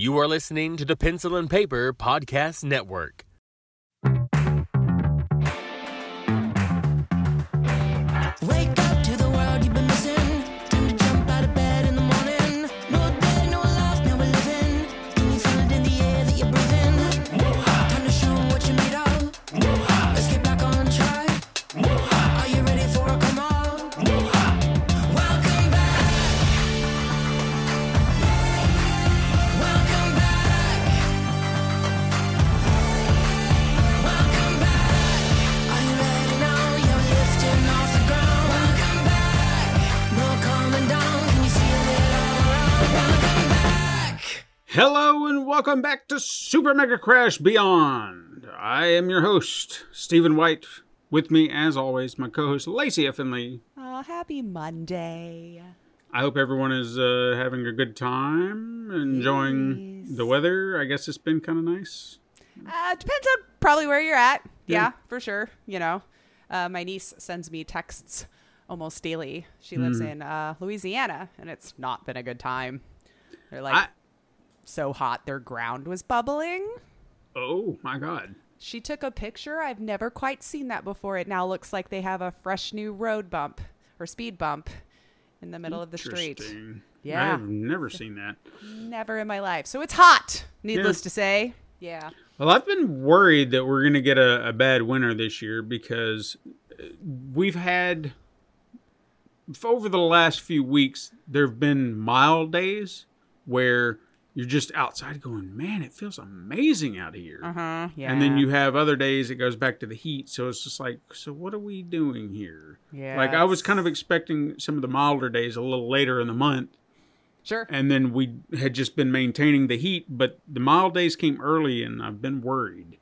You are listening to the Pencil and Paper Podcast Network. Welcome back to Super Mega Crash Beyond. I am your host, Stephen White. With me, as always, my co-host Lacey F. Finley. Oh, happy Monday. I hope everyone is uh, having a good time, enjoying the weather. I guess it's been kind of nice. Uh, depends on probably where you're at. Yeah. Yeah, for sure. You know, uh, my niece sends me texts almost daily. She lives Hmm. in uh, Louisiana, and it's not been a good time. They're like I, so hot, their ground was bubbling. oh my God! She took a picture. I've never quite seen that before. It now looks like they have a fresh new road bump or speed bump in the middle of the street. Interesting. Yeah. I've never seen that. Never in my life. So it's hot, needless Yeah. to say. Yeah. Well, I've been worried that we're going to get a, a bad winter this year because uh, we've had, over the last few weeks, there have been mild days where you're just outside going, man, it feels amazing out here. Uh huh. Yeah. And then you have other days it goes back to the heat. So it's just like, so what are we doing here? Yeah. Like I was kind of expecting some of the milder days a little later in the month Sure. and then we had just been maintaining the heat, but the mild days came early, and I've been worried.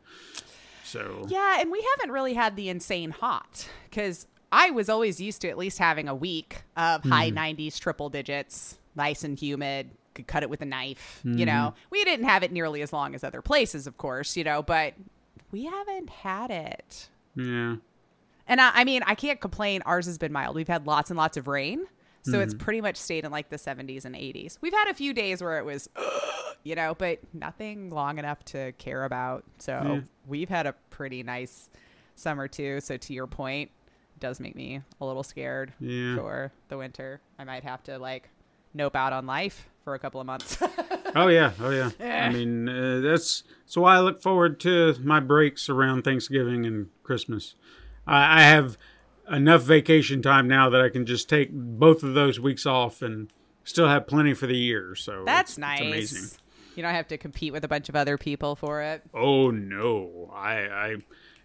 So Yeah, and we haven't really had the insane hot because I was always used to at least having a week of high 90s, triple digits, nice and humid, could cut it with a knife. You mm-hmm. know, we didn't have it nearly as long as other places, of course, you know, but we haven't had it. yeah, And I, I mean, I can't complain. Ours has been mild. We've had lots and lots of rain. So it's mm-hmm. pretty much stayed in like the 70s and 80s. We've had a few days where it was, you know, but nothing long enough to care about. So Yeah. we've had a pretty nice summer too. So to your point, it does make me a little scared Yeah. for the winter. I might have to like nope out on life for a couple of months. oh yeah, oh yeah. I mean, uh, that's so why I look forward to my breaks around Thanksgiving and Christmas. I, I have enough vacation time now that I can just take both of those weeks off and still have plenty for the year. So That's it's- nice. It's amazing. You don't have to compete with a bunch of other people for it. Oh no, I I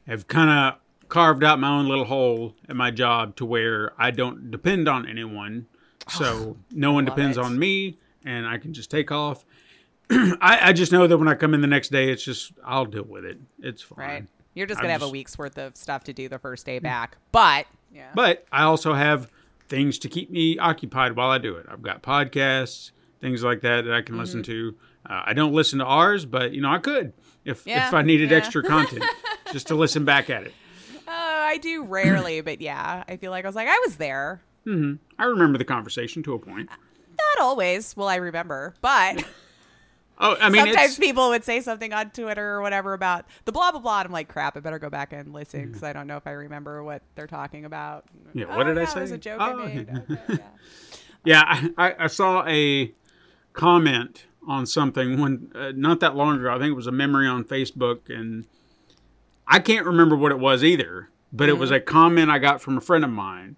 have kind of carved out my own little hole at my job to where I don't depend on anyone. So no one depends it. on me, and I can just take off. I, I just know that when I come in the next day, it's just I'll deal with it. It's fine. Right. You're just I'm going to have just- a week's worth of stuff to do the first day back. But, yeah. But I also have things to keep me occupied while I do it. I've got podcasts, things like that that I can Mm-hmm. listen to. Uh, I don't listen to ours, but you know I could if Yeah, if I needed yeah. extra content just to listen back at it. Oh, I do rarely, but yeah, I feel like I was like, I was there. Hmm. I remember the conversation to a point. Not always will I remember, but Oh, I mean, sometimes people would say something on Twitter or whatever about the blah blah blah. And I'm like, crap, I better go back and listen because I don't know if I remember what they're talking about. Yeah, Oh, what did I say? It was a joke Oh. I made. Okay, yeah. yeah. I, I- saw a comment on something when uh, not that long ago. I think it was a memory on Facebook, and I can't remember what it was either. But it was Mm-hmm. a comment I got from a friend of mine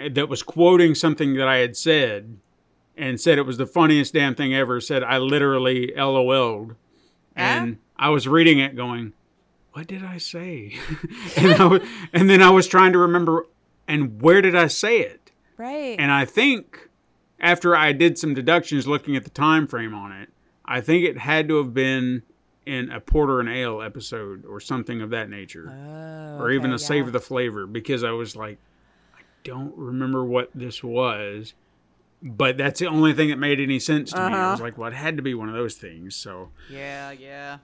uh, that was quoting something that I had said, and said it was the funniest damn thing ever. Said I literally LOL'd, ah? and I was reading it going, "What did I say?" and, I was, and then I was trying to remember, and where did I say it? Right. And I think after I did some deductions looking at the time frame on it, I think it had to have been in a porter and ale episode or something of that nature. Oh, or even okay, a savor the flavor because I was like I don't remember what this was. But that's the only thing that made any sense to me. I Uh-huh. was like, well, it had to be one of those things. So Yeah, yeah.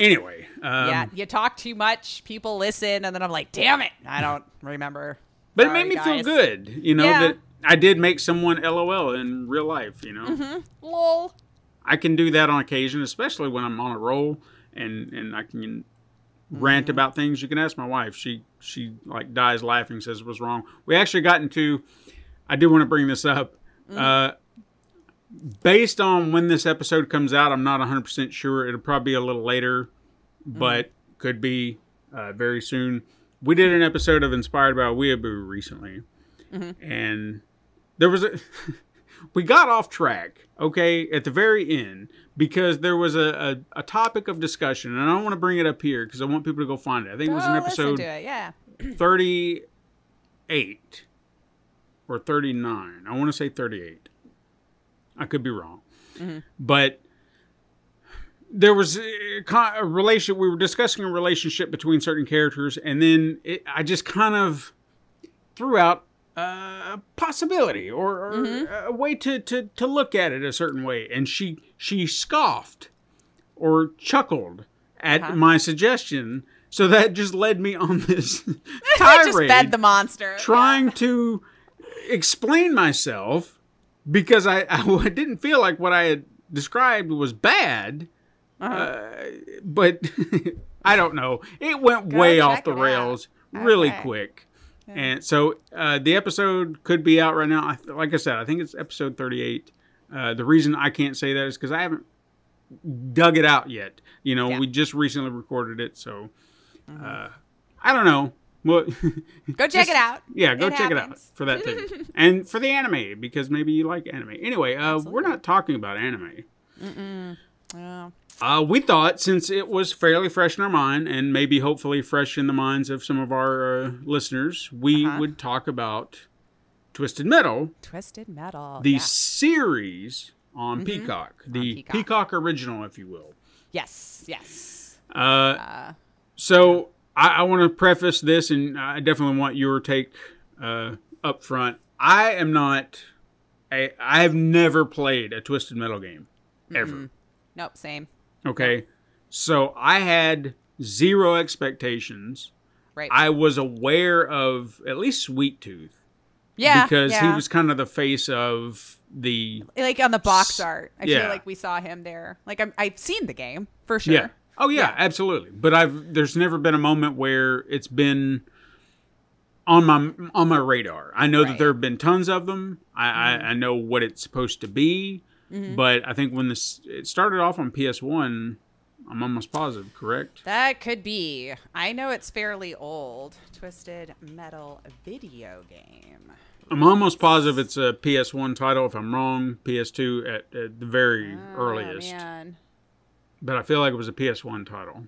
anyway, um, yeah, you talk too much, people listen, and then I'm like, damn it, I don't remember. but it made me feel good, you know, Yeah. that I did make someone LOL in real life, you know. Lol. I can do that on occasion, especially when I'm on a roll and and I can rant about things. You can ask my wife. She she like dies laughing, says it was wrong. We actually got into. I do want to bring this up. Uh, based on when this episode comes out, I'm not 100 percent sure. It'll probably be a little later, but could be uh, very soon. We did an episode of Inspired by Weeaboo recently, and there was a. we got off track, okay, at the very end because there was a, a, a topic of discussion, and I don't want to bring it up here because I want people to go find it. I think it was an Oh, episode to it. Yeah. 38 or 39. I want to say 38. I could be wrong. Mm-hmm. But there was a, a relation we were discussing a relationship between certain characters and then it, I just kind of threw out a possibility or, or mm-hmm. a way to, to, to look at it a certain way and she she scoffed or chuckled at uh-huh. my suggestion so that just led me on this I just tirade fed the monster. trying to explain myself because I, I didn't feel like what I had described was bad. Uh-huh. Uh, but I don't know. It went way off the it out. rails really Okay. quick. And so uh, the episode could be out right now. Like I said, I think it's episode 38. Uh, the reason I can't say that is because I haven't dug it out yet. You know, Yeah. we just recently recorded it. So uh, I don't know. Well, Go check it out. yeah, go It check it out for that thing. and for the anime, because maybe you like anime. Anyway, uh, we're not talking about anime. Oh. Uh, we thought since it was fairly fresh in our mind and maybe hopefully fresh in the minds of some of our uh, listeners, we Uh-huh. would talk about Twisted Metal, Twisted Metal. the yeah. series on Peacock, the Peacock. Peacock. original, if you will. Yes. Yes. Uh, Uh, So I, I want to preface this, and I definitely want your take uh, up front. I am not. I, I have never played a Twisted Metal game ever. nope. Same. Okay, so I had zero expectations. Right. I was aware of at least Sweet Tooth yeah. because yeah. he was kind of the face of the like on the box art. I Yeah. feel like we saw him there. Like I'm, I've seen the game for sure. Yeah. Oh yeah, absolutely. But I've there's never been a moment where it's been on my on my radar. I know that there have been tons of them. I, I, mm-hmm. I know what it's supposed to be, mm-hmm. but I think when this it started off on PS One, I'm almost positive. Correct? That could be. I know it's fairly old. Twisted Metal video game. I'm almost positive it's a PS One title. If I'm wrong, PS2 at, at the very oh, earliest. Oh, man. But I feel like it was a PS One title.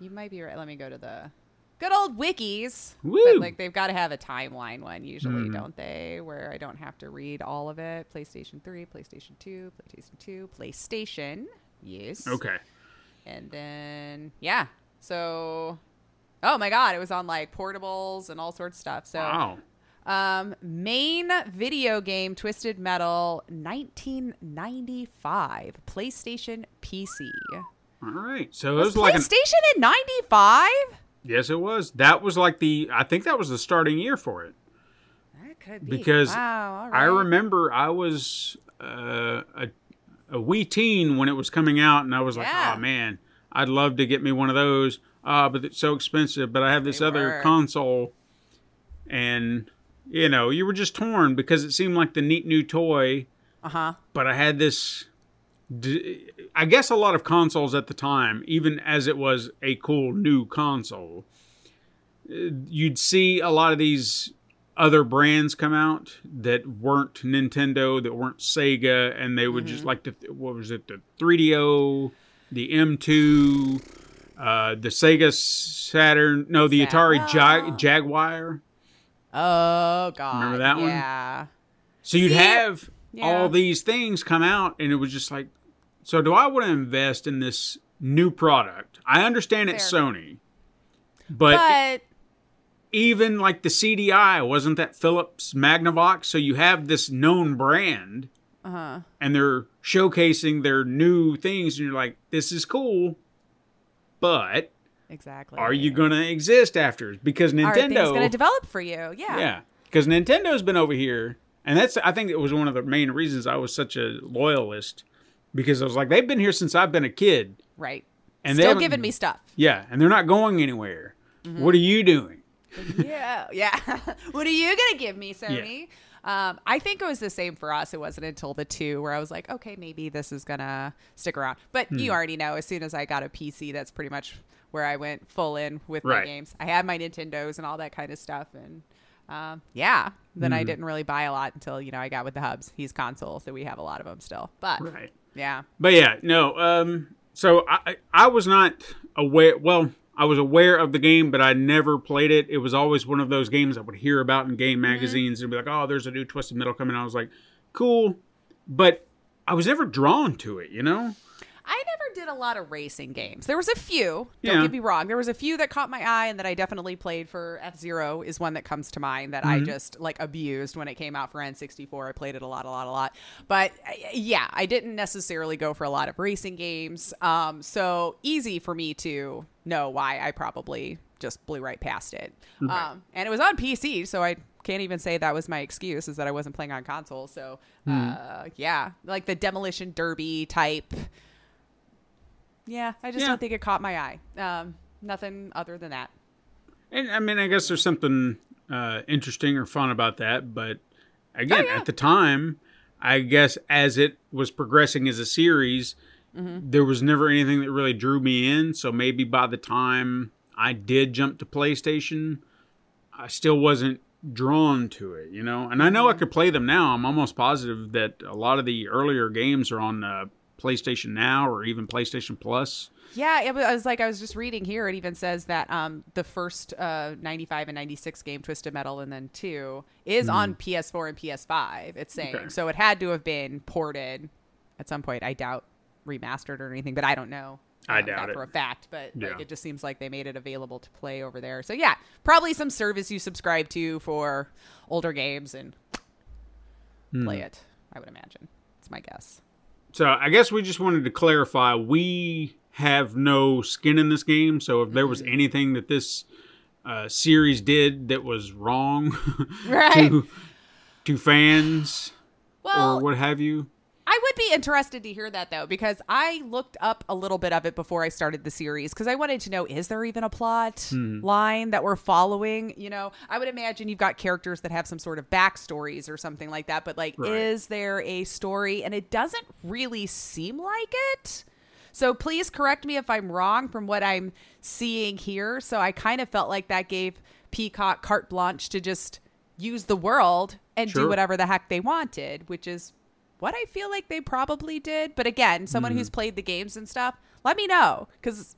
You might be right. Let me go to the good old wikis. Woo! But like they've got to have a timeline one usually, Mm-hmm. don't they? Where I don't have to read all of it. PlayStation 3, PlayStation 2, PlayStation 2, PlayStation. Yes. Okay. And then yeah. So Oh my god, it was on like portables and all sorts of stuff. So Wow. um main video game Twisted Metal 1995 PlayStation PC. All right. So it was, Was like PlayStation in 95? yes, it was. That was like the I think that was the starting year for it. That could be. because wow, all I remember I was uh, a a wee teen when it was coming out, and I was like, Yeah. "Oh man, I'd love to get me one of those." Uh, but it's so expensive. But I have this They other were. console, and you know, you were just torn because it seemed like the neat new toy, Uh-huh. but I had this. I guess a lot of consoles at the time, even as it was a cool new console, uh, you'd see a lot of these other brands come out that weren't Nintendo, that weren't Sega, and they would just like the what was it, the 3DO, the M2, uh, the Sega Saturn, no, the Atari. Jag- Jaguar. Oh god. Remember that one? Yeah. So you'd See? have Yeah. all these things come out, and it was just like, so do I want to invest in this new product? I understand it's Sony, but, But even like the CDI wasn't that Philips Magnavox, so you have this known brand, uh-huh. and they're showcasing their new things, and you're like, this is cool, but Exactly. are you gonna exist after? Because Nintendo, going to develop for you? Yeah. Yeah, because Nintendo's been over here, and that's I think it was one of the main reasons I was such a loyalist because I was like, they've been here since I've been a kid, Right. and they Still haven't- giving me stuff. yeah, and they're not going anywhere. Mm-hmm. What are you doing? yeah, yeah. what are you gonna give me, Sony? Um, I think it was the same for us. It wasn't until the two where I was like, okay, maybe this is gonna stick around. But Hmm. you already know, as soon as I got a PC, that's pretty much where I went full in with my games. I had my Nintendos and all that kind of stuff, and um, yeah. Then Hmm. I didn't really buy a lot until you know I got with the hubs. He's console, so we have a lot of them still. But Right. yeah, But yeah, no. Um, so I I- was not aware. Well, I was aware of the game, but I never played it. It was always one of those games I would hear about in game magazines and be like, "Oh, there's a new Twisted Metal coming." I was like, "Cool," but I was never drawn to it. You know? Did a lot of racing games. There was a few. Don't Yeah. get me wrong. There was a few that caught my eye and that I definitely played for. F Zero is one that comes to mind that I just like abused when it came out for N64. I played it a lot, a lot, a lot. But uh, yeah, I didn't necessarily go for a lot of racing games. Um, so easy for me to know why I probably just blew right past it. Um, and it was on PC, so I can't even say that was my excuse is that I wasn't playing on console. So uh, yeah, like the demolition derby type. Yeah, I just Yeah. don't think it caught my eye. Um, nothing other than that. And I mean, I guess there's something uh, interesting or fun about that. But again, Oh, yeah. at the time, I guess as it was progressing as a series, Mm-hmm. there was never anything that really drew me in. So maybe by the time I did jump to PlayStation, I still wasn't drawn to it, you know. And I know I Mm-hmm. could play them now. I'm almost positive that a lot of the earlier games are on uh, PlayStation Now or even PlayStation Plus. Yeah, it was, I was like, I was just reading here. It even says that um, the first uh, 95 and 96 game, Twisted Metal, and then two, is on PS4 and PS5. It's saying. Hmm. Okay. So it had to have been ported at some point. I doubt remastered or anything, but I don't know. I um, doubt it. for a fact, but like, it just seems like they made it available to play over there. So yeah, probably some service you subscribe to for older games and Hmm. play it. I would imagine. It's my guess. So I guess we just wanted to clarify we have no skin in this game. So if there was Mm-hmm. anything that this uh, series did that was wrong Right. to to fans Well, or what have you, I would be interested to hear that though, because I looked up a little bit of it before I started the series because I wanted to know is there even a plot mm-hmm. line that we're following? You know, I would imagine you've got characters that have some sort of backstories or something like that, but like, Right. is there a story? And it doesn't really seem like it. So please correct me if I'm wrong from what I'm seeing here. So I kind of felt like that gave Peacock carte blanche to just use the world and do whatever the heck they wanted, which is what I feel like they probably did. But again, someone Mm-hmm. who's played the games and stuff, let me know because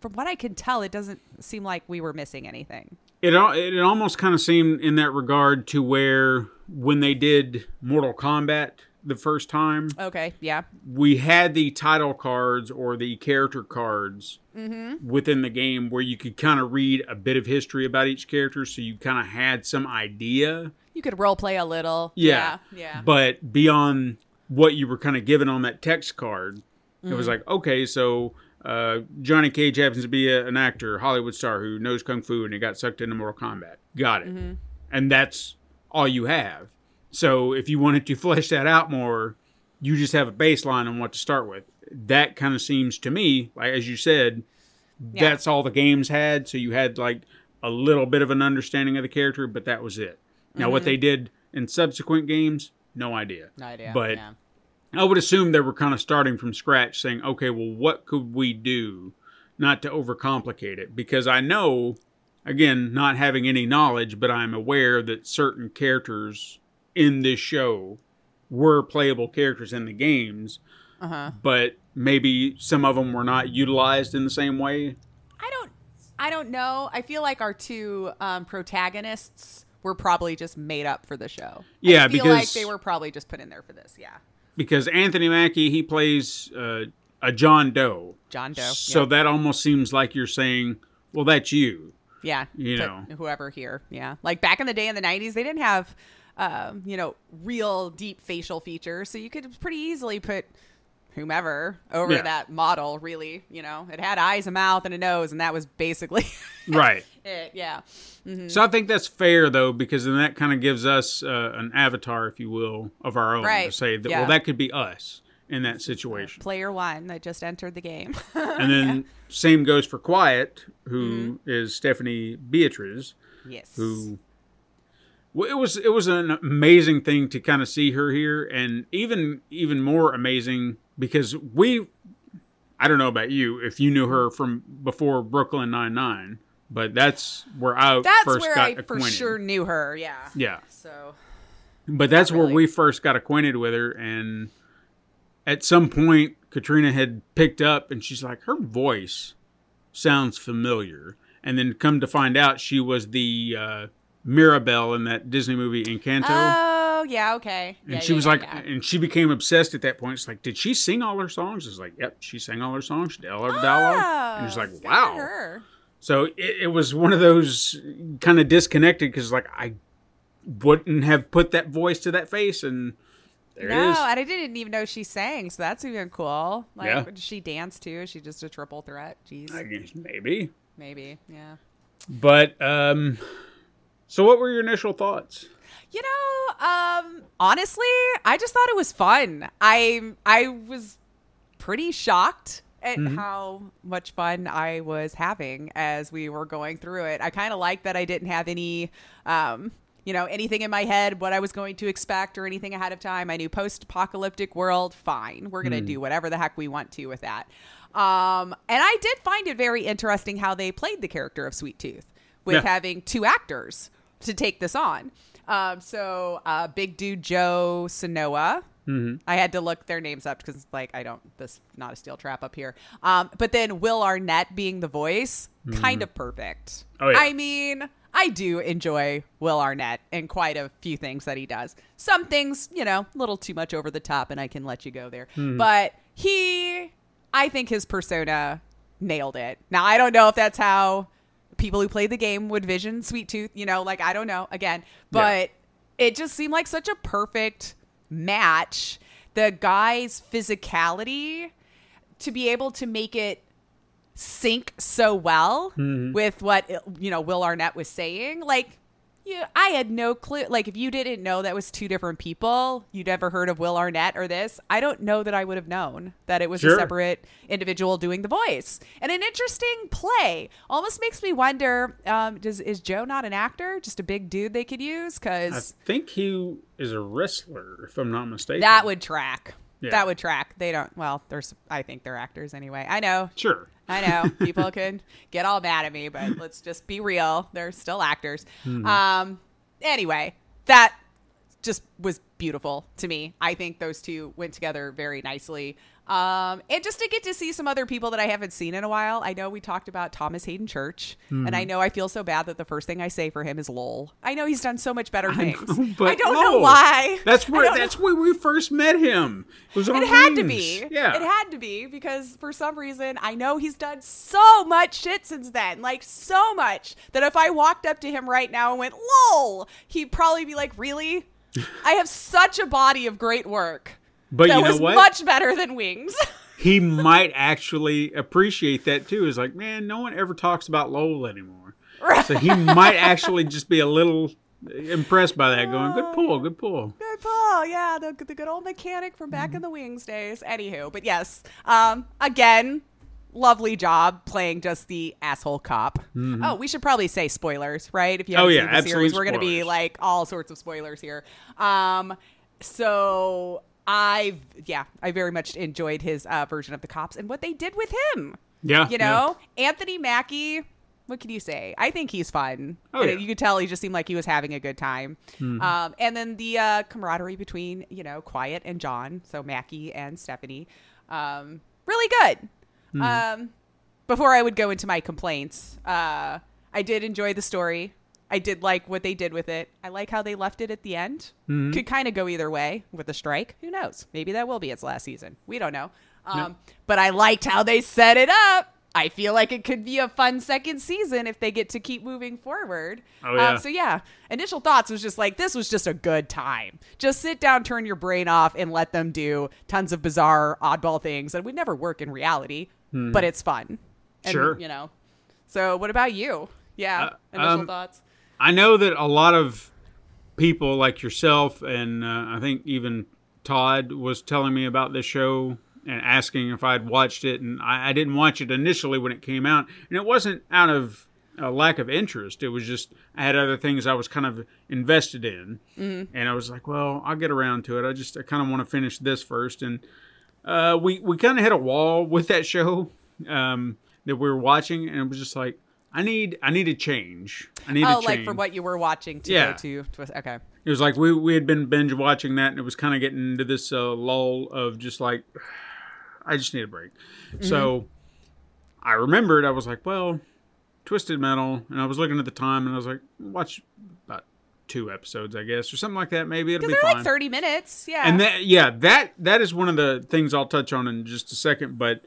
from what I can tell, it doesn't seem like we were missing anything. it it almost kind of seemed in that regard to where when they did Mortal Kombat the first time, Okay, yeah, we had the title cards or the character cards Mm-hmm. within the game where you could kind of read a bit of history about each character, so you kind of had some idea. You could role play a little. Yeah, yeah, yeah. But beyond what you were kind of given on that text card, it Mm-hmm. was like, okay, so uh, Johnny Cage happens to be a, an actor, Hollywood star who knows kung fu, and he got sucked into Mortal Kombat. Got it. Mm-hmm. And that's all you have. So if you wanted to flesh that out more, you just have a baseline on what to start with. That kind of seems to me, like as you said, Yeah. that's all the games had. So you had like a little bit of an understanding of the character, but that was it. Now what they did in subsequent games, no idea. no idea. But yeah. I would assume they were kind of starting from scratch, saying, okay, well, what could we do not to overcomplicate it? Because I know, again, not having any knowledge, but I'm aware that certain characters in this show were playable characters in the games, uh-huh. but maybe some of them were not utilized in the same way. I don't I don't know. I feel like our two um, protagonists were probably just made up for the show. Yeah, I feel like because- they were probably just put in there for this. Yeah, Because Anthony Mackie, he plays uh, a John Doe. John Doe. So yeah. that almost seems like you're saying, well, that's you. yeah, you know. whoever here. Yeah, like back in the day in the '90s, they didn't have um, you know real deep facial features, so you could pretty easily put whomever over Yeah. that model. Really, you know, it had eyes, a mouth, and a nose, and that was basically Right. it. Yeah. So I think that's fair though, because then that kind of gives us uh, an avatar, if you will, of our own Right, to say that yeah. well, that could be us, in that situation. Player one that just entered the game. And then same goes for Quiet, who is Stephanie Beatriz, yes. who well, it was it was an amazing thing to kind of see her here, and even even more amazing because we, I don't know about you if you knew her from before Brooklyn Nine Nine, but that's where I That's first where got I acquainted. for sure knew her. Yeah. Yeah, So but that's where really. we first got acquainted with her, and at some point Katrina had picked up, and she's like, her voice sounds familiar, and then come to find out she was the uh, Mirabel in that Disney movie Encanto. Oh yeah. Okay. and Yeah, she yeah, was like, yeah. and she became obsessed at that point. It's like, did she sing all her songs? It's like, yep, she sang all her songs. She did all her dialogue. And it's Oh, like, wow. So it, it was one of those kind of disconnected because, like, I wouldn't have put that voice to that face, and there no, it is. and I didn't even know she sang, so that's even cool. Like, Yeah. does she dance too? Is she just a triple threat? Jeez, I guess maybe. maybe, yeah. But um, so what were your initial thoughts? You know, um, honestly, I just thought it was fun. I I was pretty shocked at how much fun I was having as we were going through it. I kind of liked that I didn't have any um you know, anything in my head, what I was going to expect or anything ahead of time. I knew post apocalyptic world, fine. We're going to do whatever the heck we want to with that. Um, and I did find it very interesting how they played the character of Sweet Tooth with Yeah. having two actors to take this on. Um, so uh, big dude Joe Seanoa. I had to look their names up because like I don't this not a steel trap up here. Um, but then Will Arnett being the voice, kind of perfect. Oh, yeah. I mean, I do enjoy Will Arnett and quite a few things that he does. Some things, you know, a little too much over the top, and I can let you go there. But he, I think his persona nailed it. Now I don't know if that's how people who played the game would vision Sweet Tooth. You know, like I don't know again, but it just seemed like such a perfect match. The guy's physicality to be able to make it sync so well mm-hmm. with what you know Will Arnett was saying. Like, yeah, I had no clue. Like, if you didn't know that was two different people, you'd ever heard of Will Arnett or this. I don't know that I would have known that it was a separate individual doing the voice. And an interesting play almost makes me wonder: um, Does is Joe not an actor, just a big dude they could use? Because I think he is a wrestler, if I'm not mistaken. that would track. Yeah. That would track. They don't. Well, there's. I think they're actors anyway. I know. sure. I know people can get all mad at me, but let's just be real. They're still actors. Hmm. Um, anyway, that just was beautiful to me. I think those two went together very nicely. Um, and just to get to see some other people that I haven't seen in a while. I know we talked about Thomas Haden Church, and Hmm. I know I feel so bad that the first thing I say for him is "Lowell." I know he's done so much better things. know, but I don't know why. That's where don't know. that's where we first met him. It was on It had to be. Yeah. It had to be because for some reason I know he's done so much shit since then. Like so much that if I walked up to him right now and went, Lowell, he'd probably be like, Really? I have such a body of great work. But that you know was what? much better than wings. he might actually appreciate that too. Is like, man, no one ever talks about Lowell anymore. So he might actually just be a little impressed by that, going, "Good pull, good pull." Good pull. Yeah, the, the good old mechanic from back in the wings days. Anywho, but yes, um, again, lovely job playing just the asshole cop. Oh, we should probably say spoilers, right? If you Mm-hmm. Oh, yeah, seen the series, we're going to be like all sorts of spoilers here. Um, so I, yeah, I very much enjoyed his uh, version of the cops and what they did with him. Yeah, You know, Anthony Mackie. What can you say? I think he's fun. Oh, yeah. You could tell he just seemed like he was having a good time. Um, and then the uh, camaraderie between, you know, Quiet and John, so Mackie and Stephanie, um, really good. Um, before I would go into my complaints, uh, I did enjoy the story. I did like what they did with it. I like how they left it at the end. Could kind of go either way with the strike. Who knows? Maybe that will be its last season. We don't know. Um, But I liked how they set it up. I feel like it could be a fun second season if they get to keep moving forward. Oh, yeah. Um, so yeah, initial thoughts was just like this was just a good time. Just sit down, turn your brain off, and let them do tons of bizarre, oddball things that would never work in reality, but it's fun. And, Sure. you know. So what about you? Yeah, Uh, initial um, thoughts. I know that a lot of people like yourself and uh, I think even Todd was telling me about this show and asking if I'd watched it, and I, I didn't watch it initially when it came out, and it wasn't out of a lack of interest. It was just I had other things I was kind of invested in, and I was like, well, I'll get around to it. I just I kind of want to finish this first, and uh, we we kind of hit a wall with that show um, that we were watching, and it was just like. I need I need a change. I need Oh, a change. like for what you were watching to Yeah. go to. Twist. Okay. It was like we we had been binge watching that, and it was kind of getting into this uh, lull of just like I just need a break. So I remembered I was like, well, Twisted Metal, and I was looking at the time, and I was like, watch about two episodes, I guess, or something like that. Maybe it'll be Because they're fine. like 30 minutes. Yeah. And that, yeah, that that is one of the things I'll touch on in just a second. But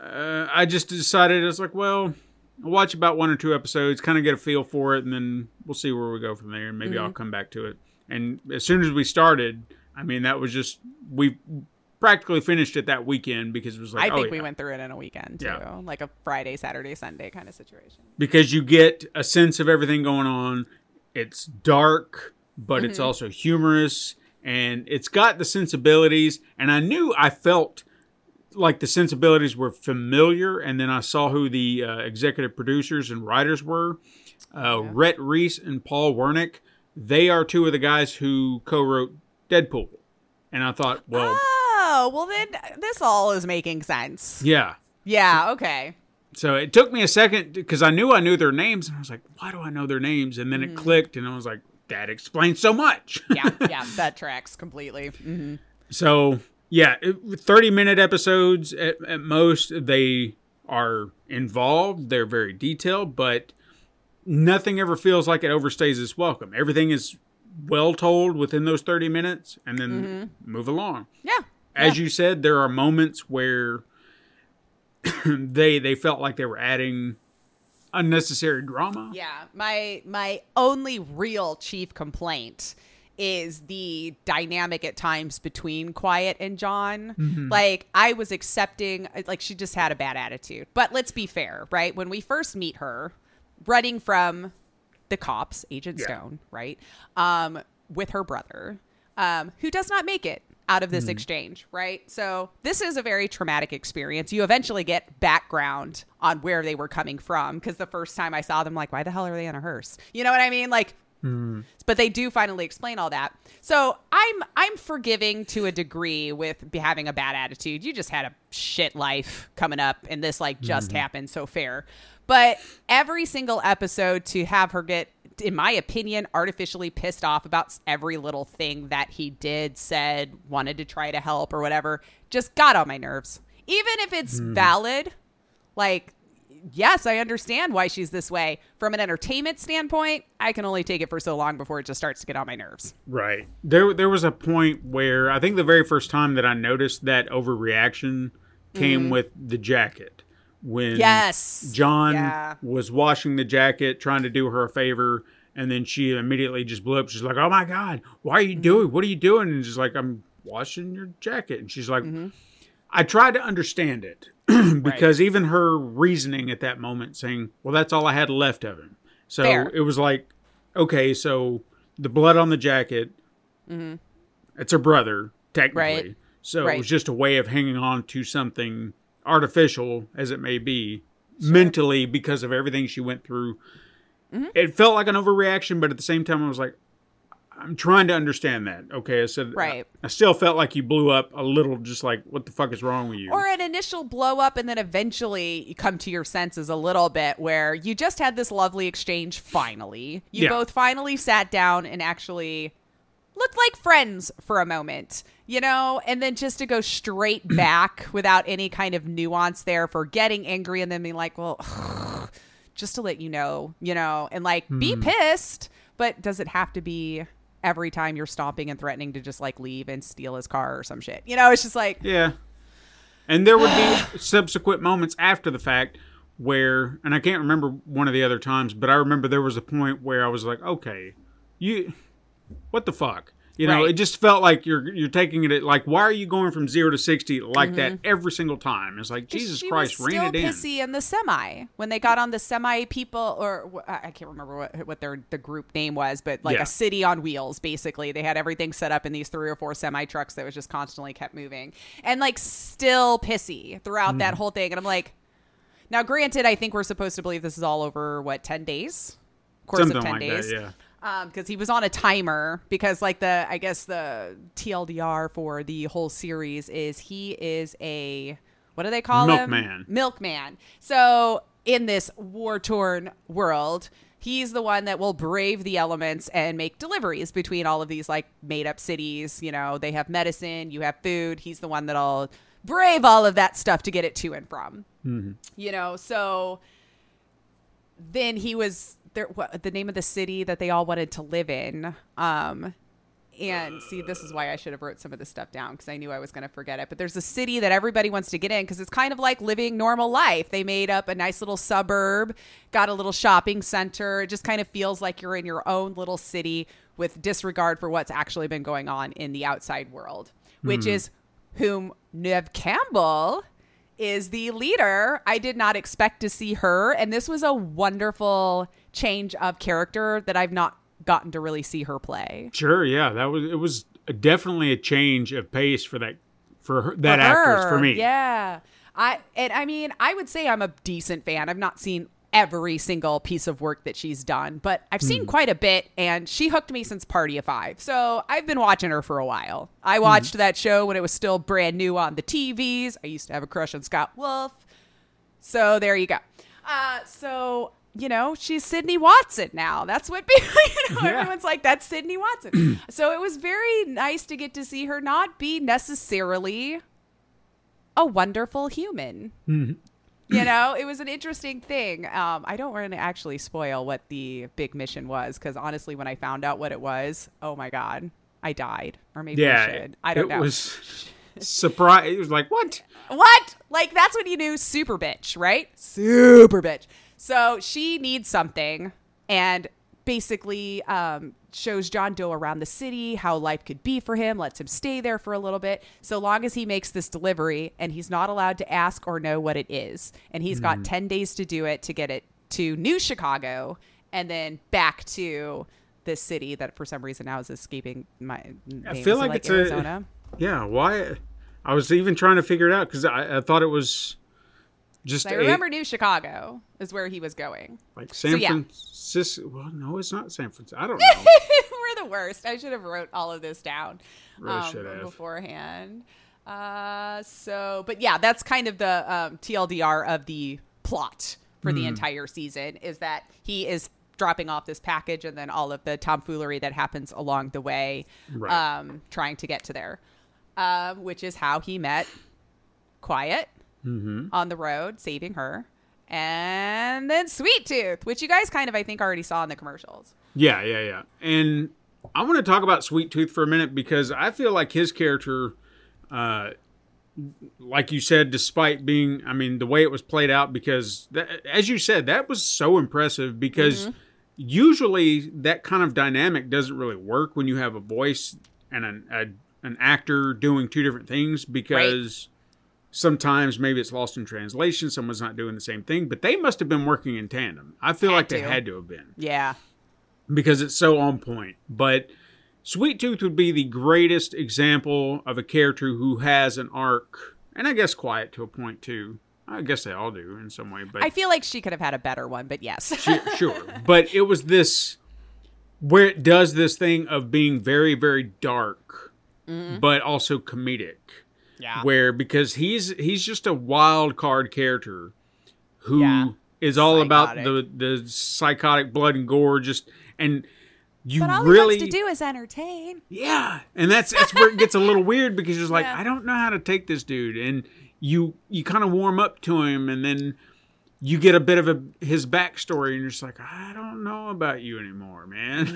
uh, I just decided I was like, well, watch about one or two episodes, kind of get a feel for it, and then we'll see where we go from there. And maybe I'll come back to it. And as soon as we started, I mean, that was just we practically finished it that weekend because it was like, I think oh, we went through it in a weekend too. Yeah. Like a Friday, Saturday, Sunday kind of situation. because you get a sense of everything going on. It's dark, but it's Mm-hmm. also humorous and it's got the sensibilities. And I knew I felt like the sensibilities were familiar. And then I saw who the uh, executive producers and writers were uh, Rhett Reese and Paul Wernick. They are two of the guys who co wrote Deadpool. And I thought, well, Oh, well then this all is making sense. yeah. Yeah, okay. So it took me a second because I knew I knew their names, and I was like, "Why do I know their names?" And then it clicked, and I was like, "That explains so much." Yeah, yeah, that tracks completely. hmm so yeah, thirty-minute episodes at, at most. They are involved. They're very detailed, but nothing ever feels like it overstays its welcome. Everything is well told within those thirty minutes, and then mm-hmm. move along. Yeah. As you said, there are moments where they they felt like they were adding unnecessary drama. Yeah, my my only real chief complaint is the dynamic at times between Quiet and John. Like I was accepting like she just had a bad attitude. But let's be fair, right? When we first meet her running from the cops, Agent Yeah. Stone, right? Um with her brother, um who does not make it out of this exchange, right? So this is a very traumatic experience. You eventually get background on where they were coming from because the first time I saw them, like, why the hell are they in a hearse? You know what I mean? Like, Mm. but they do finally explain all that. So I'm I'm forgiving to a degree with having a bad attitude. You just had a shit life coming up, and this like just mm-hmm. happened. So fair. But every single episode to have her get, in my opinion, artificially pissed off about every little thing that he did, said, wanted to try to help or whatever, just got on my nerves. Even if it's mm. valid, like yes, I understand why she's this way. From an entertainment standpoint, I can only take it for so long before it just starts to get on my nerves. Right. There there was a point where I think the very first time that I noticed that overreaction came with the jacket. When Mm-hmm. Yes. John Yeah. was washing the jacket, trying to do her a favor, and then she immediately just blew up. She's like, "Oh my god, why are Mm-hmm. you doing? What are you doing?" And she's like, "I'm washing your jacket." And she's like, Mm-hmm. "I tried to understand it because even her reasoning at that moment, saying, "Well, that's all I had left of him," so Fair. it was like, okay, so the blood on the jacket, it's her brother technically, Mm-hmm. Right. so it was just a way of hanging on to something artificial as it may be mentally because of everything she went through. Mm-hmm. It felt like an overreaction, but at the same time, I was like, I'm trying to understand that. Okay, I said, Right. I, I still felt like you blew up a little, just like, what the fuck is wrong with you? Or an initial blow up, and then eventually you come to your senses a little bit where you just had this lovely exchange finally. You Yeah. both finally sat down and actually looked like friends for a moment, you know, and then just to go straight back without any kind of nuance there for getting angry and then being like, well, just to let you know, you know, and like be hmm. pissed, but does it have to be every time you're stomping and threatening to just like leave and steal his car or some shit? You know, it's just like, Yeah. And there would be subsequent moments after the fact where, and I can't remember one of the other times, but I remember there was a point where I was like, okay, you, what the fuck? You know, Right. it just felt like you're you're taking it at like why are you going from zero to sixty like that every single time? It's like Jesus Mm-hmm. Christ, rein still it in. pissy in the semi when they got on the semi people or I can't remember what what their the group name was, but like Yeah. a city on wheels. Basically, they had everything set up in these three or four semi trucks that was just constantly kept moving and like still pissy throughout that Mm-hmm. whole thing. And I'm like, now granted, I think we're supposed to believe this is all over what ten days, course Something of ten like days that, yeah. Um, because he was on a timer because like the i guess the tldr for the whole series is he is a what do they call him? Milkman. milkman. So in this war-torn world he's the one that will brave the elements and make deliveries between all of these like made-up cities you know? They have medicine you have food. He's the one that'll brave all of that stuff to get it to and from. Mm-hmm. You know? So then he was there what the name of the city that they all wanted to live in. Um and see this is why i should have wrote some of this stuff down because i knew i was going to forget it. But there's a city that everybody wants to get in because it's kind of like living normal life. They made up a nice little suburb got a little shopping center. It just kind of feels like you're in your own little city with disregard for what's actually been going on in the outside world which is whom Neve Campbell is the leader. I did not expect to see her, and this was a wonderful change of character that I've not gotten to really see her play. Sure, yeah, that was it was definitely a change of pace for that for her, that For actress for me. Yeah. I and I mean, I would say I'm a decent fan. I've not seen every single piece of work that she's done, but I've seen Hmm. quite a bit and she hooked me since Party of 5. So, I've been watching her for a while. Hmm. I watched that show when it was still brand new on the TVs. I used to have a crush on Scott Wolf. So, there you go. Uh so you know, she's Sydney Watson now. That's what people, you know, Yeah. everyone's like, that's Sydney Watson. so it was very nice to get to see her not be necessarily a wonderful human. You know, it was an interesting thing. Um, I don't want to actually spoil what the big mission was because honestly, when I found out what it was, oh my god, I died. Or maybe I Yeah, should. I don't it know. was surprise. It was like what? What? Like that's when you knew super bitch, right? Super bitch. So she needs something and basically um, shows John Doe around the city, how life could be for him, lets him stay there for a little bit, so long as he makes this delivery and he's not allowed to ask or know what it is. And he's got mm-hmm. 10 days to do it to get it to New Chicago and then back to this city that for some reason now is escaping my. I feel like it's Arizona. a yeah. Why? I was even trying to figure it out because I, I thought it was just I remember New Chicago is where he was going. like San yeah. Francisco. Well, no, it's not San Francisco. I don't know. We're the worst. I should have wrote all of this down Really um, should have. beforehand. Uh, so, but yeah, that's kind of the um, TLDR of the plot for Hmm. the entire season is that he is dropping off this package and then all of the tomfoolery that happens along the way, Right. um, trying to get to there, um, which is how he met Quiet Mm-hmm. on the road, saving her. And then Sweet Tooth, which you guys kind of, I think, already saw in the commercials. Yeah, yeah, yeah. And I want to talk about Sweet Tooth for a minute because I feel like his character, uh, like you said, despite being, I mean, the way it was played out, because that, as you said, that was so impressive because usually that kind of dynamic doesn't really work when you have a voice and an, a, an actor doing two different things because. Sometimes maybe it's lost in translation. Someone's not doing the same thing, but they must have been working in tandem. I feel Had like they to. had to have been Yeah. because it's so on point. But Sweet Tooth would be the greatest example of a character who has an arc, and I guess Quiet to a point too. I guess they all do in some way, but I feel like she could have had a better one, but yes. sure, sure. But it was this where it does this thing of being very, very dark, mm-hmm. but also comedic. Yeah. Where because he's he's just a wild card character who is Yeah. all about the the psychotic blood and gore, just and you but all really he wants to do is entertain. yeah, and that's that's where it gets a little weird because you're like, Yeah. I don't know how to take this dude, and you you kind of warm up to him, and then you get a bit of a his backstory, and you're just like, I don't know about you anymore, man.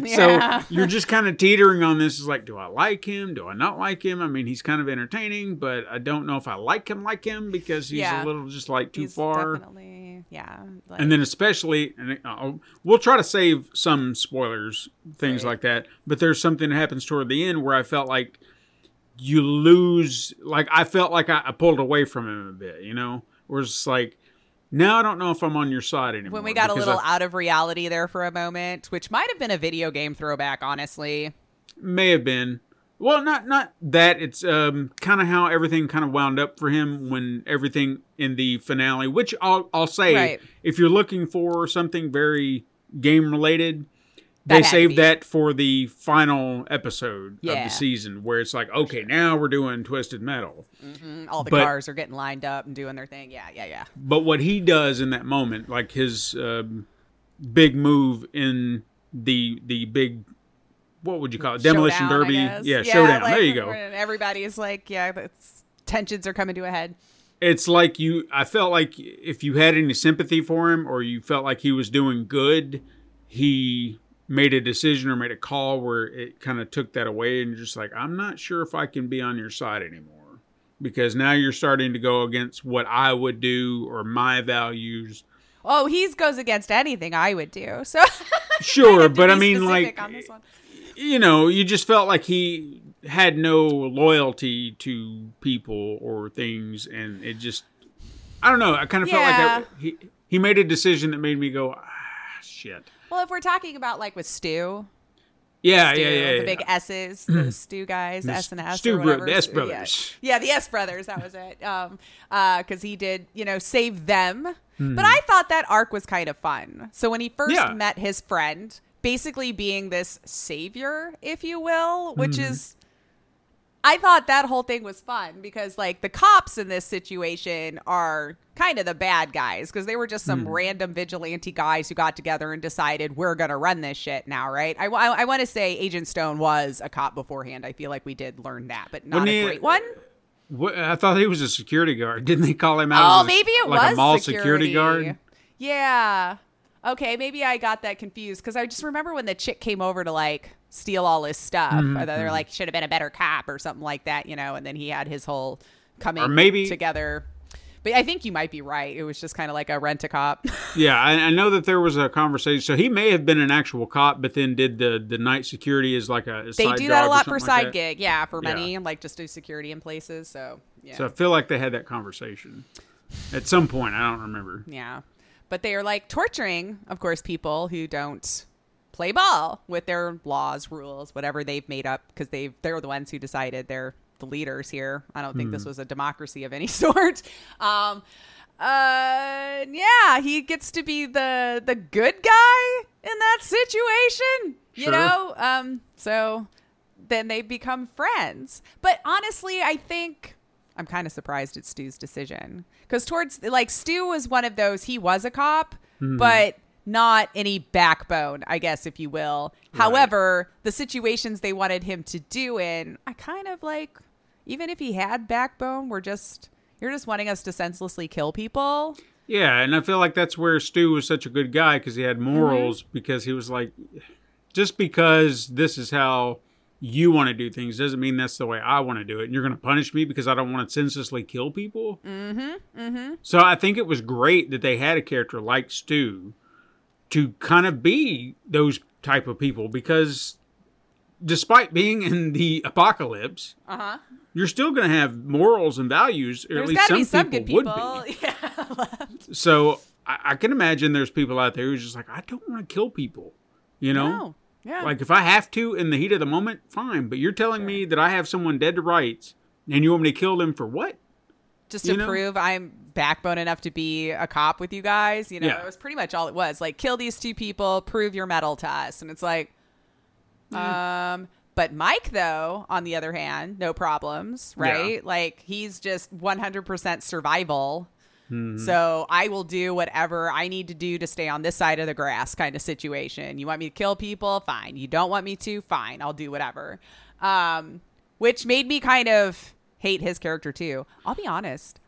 Yeah. so you're just kind of teetering on this. Is like, do I like him? Do I not like him? I mean, he's kind of entertaining, but I don't know if I like him like him because he's Yeah. a little just like too He's far. Definitely. yeah. Like, and then especially and uh, we'll try to save some spoilers things Right. like that but there's something that happens toward the end where i felt like you lose like i felt like i, I pulled away from him a bit you know where it's like now i don't know if i'm on your side anymore when we got a little I out of reality there for a moment, which might have been a video game throwback, honestly. may have been well not not that it's um kind of how everything kind of wound up for him when everything in the finale which i'll i'll say Right. if you're looking for something very game related they saved that for the final episode of the season where it's like okay now we're doing twisted metal. Mm, All the But- cars are getting lined up and doing their thing. Yeah, yeah, yeah. but what he does in that moment like his um, big move in the the big what would you call it? Demolition Showdown, derby. guess. yeah, showdown. like, there you go. when Everybody's like, yeah, that's, tensions are coming to a head. it's like you i felt like if you had any sympathy for him or you felt like he was doing good he made a decision or made a call where it kind of took that away and you're just like i'm not sure if i can be on your side anymore because now you're starting to go against what i would do or my values Oh, he goes against anything I would do. So sure but i mean like on you know you just felt like he had no loyalty to people or things and it just i don't know i kind of felt like Yeah. that, he he made a decision that made me go ah shit Well, if we're talking about like with Stu, yeah Stu, yeah yeah, the big S's, the Stu guys, The S and S, Stu or bro- the S brothers. Yeah. yeah, the S brothers. That was it. Um, uh, because he did, you know, save them. Hmm. But I thought that arc was kind of fun. So when he first Yeah. met his friend, basically being this savior, if you will, which Hmm. is. I thought that whole thing was fun because, like, the cops in this situation are kind of the bad guys because they were just some hmm. random vigilante guys who got together and decided we're going to run this shit now, right? I, I, want to say Agent Stone was a cop beforehand. I feel like we did learn that, but not a he- great one. What, i thought he was a security guard didn't they call him out Oh, a- maybe it like was a mall security. security guard Yeah. Okay, maybe I got that confused because I just remember when the chick came over to like steal all his stuff. Mm-hmm, then they're like, should have been a better cop or something like that, you know. And then he had his whole coming Or maybe- together. But I think you might be right. It was just kind of like a rent a cop. yeah I, I know that there was a conversation so he may have been an actual cop but then did the the night security as like a, a they side do that a lot for like side that. gig, yeah, for Yeah. money and like just do security in places. So yeah, so i feel like they had that conversation at some point i don't remember yeah. But they are like torturing, of course, people who don't play ball with their laws, rules, whatever they've made up because they they're the ones who decided they're the leaders here. I don't think this was a democracy of any sort. Um, uh, yeah, he gets to be the the good guy in that situation. You Sure. know, um, so then they become friends. But honestly, I think I'm kind of surprised at Stu's decision because towards like Stu was one of those. He was a cop, but not any backbone, I guess, if you will. However, the situations they wanted him to do in, I kind of like, even if he had backbone, we're just you're just wanting us to senselessly kill people. Yeah, and I feel like that's where Stu was such a good guy because he had morals. Because he was like, just because this is how you want to do things doesn't mean that's the way I want to do it. And you're going to punish me because I don't want to senselessly kill people. Mm-hmm. Mm-hmm. So I think it was great that they had a character like Stu to kind of be those type of people because despite being in the apocalypse, Uh huh. you're still going to have morals and values. Or There's at least some, some people, good people. would be. Yeah. So I, I can imagine there's people out there who's just like, I don't want to kill people. You know? No. Yeah. Like if I have to in the heat of the moment, fine. But you're telling me that I have someone dead to rights and you want me to kill them for what? Just to you know? prove I'm backbone enough to be a cop with you guys. You know, Yeah. it was pretty much all it was. Like, kill these two people, prove your metal to us. And it's like, um, but Mike, though, on the other hand, no problems, Yeah. right? Like, he's just 100% survival. Mm-hmm. So I will do whatever I need to do to stay on this side of the grass kind of situation. You want me to kill people? Fine. You don't want me to? Fine. I'll do whatever. Um, which made me kind of hate his character too. I'll be honest.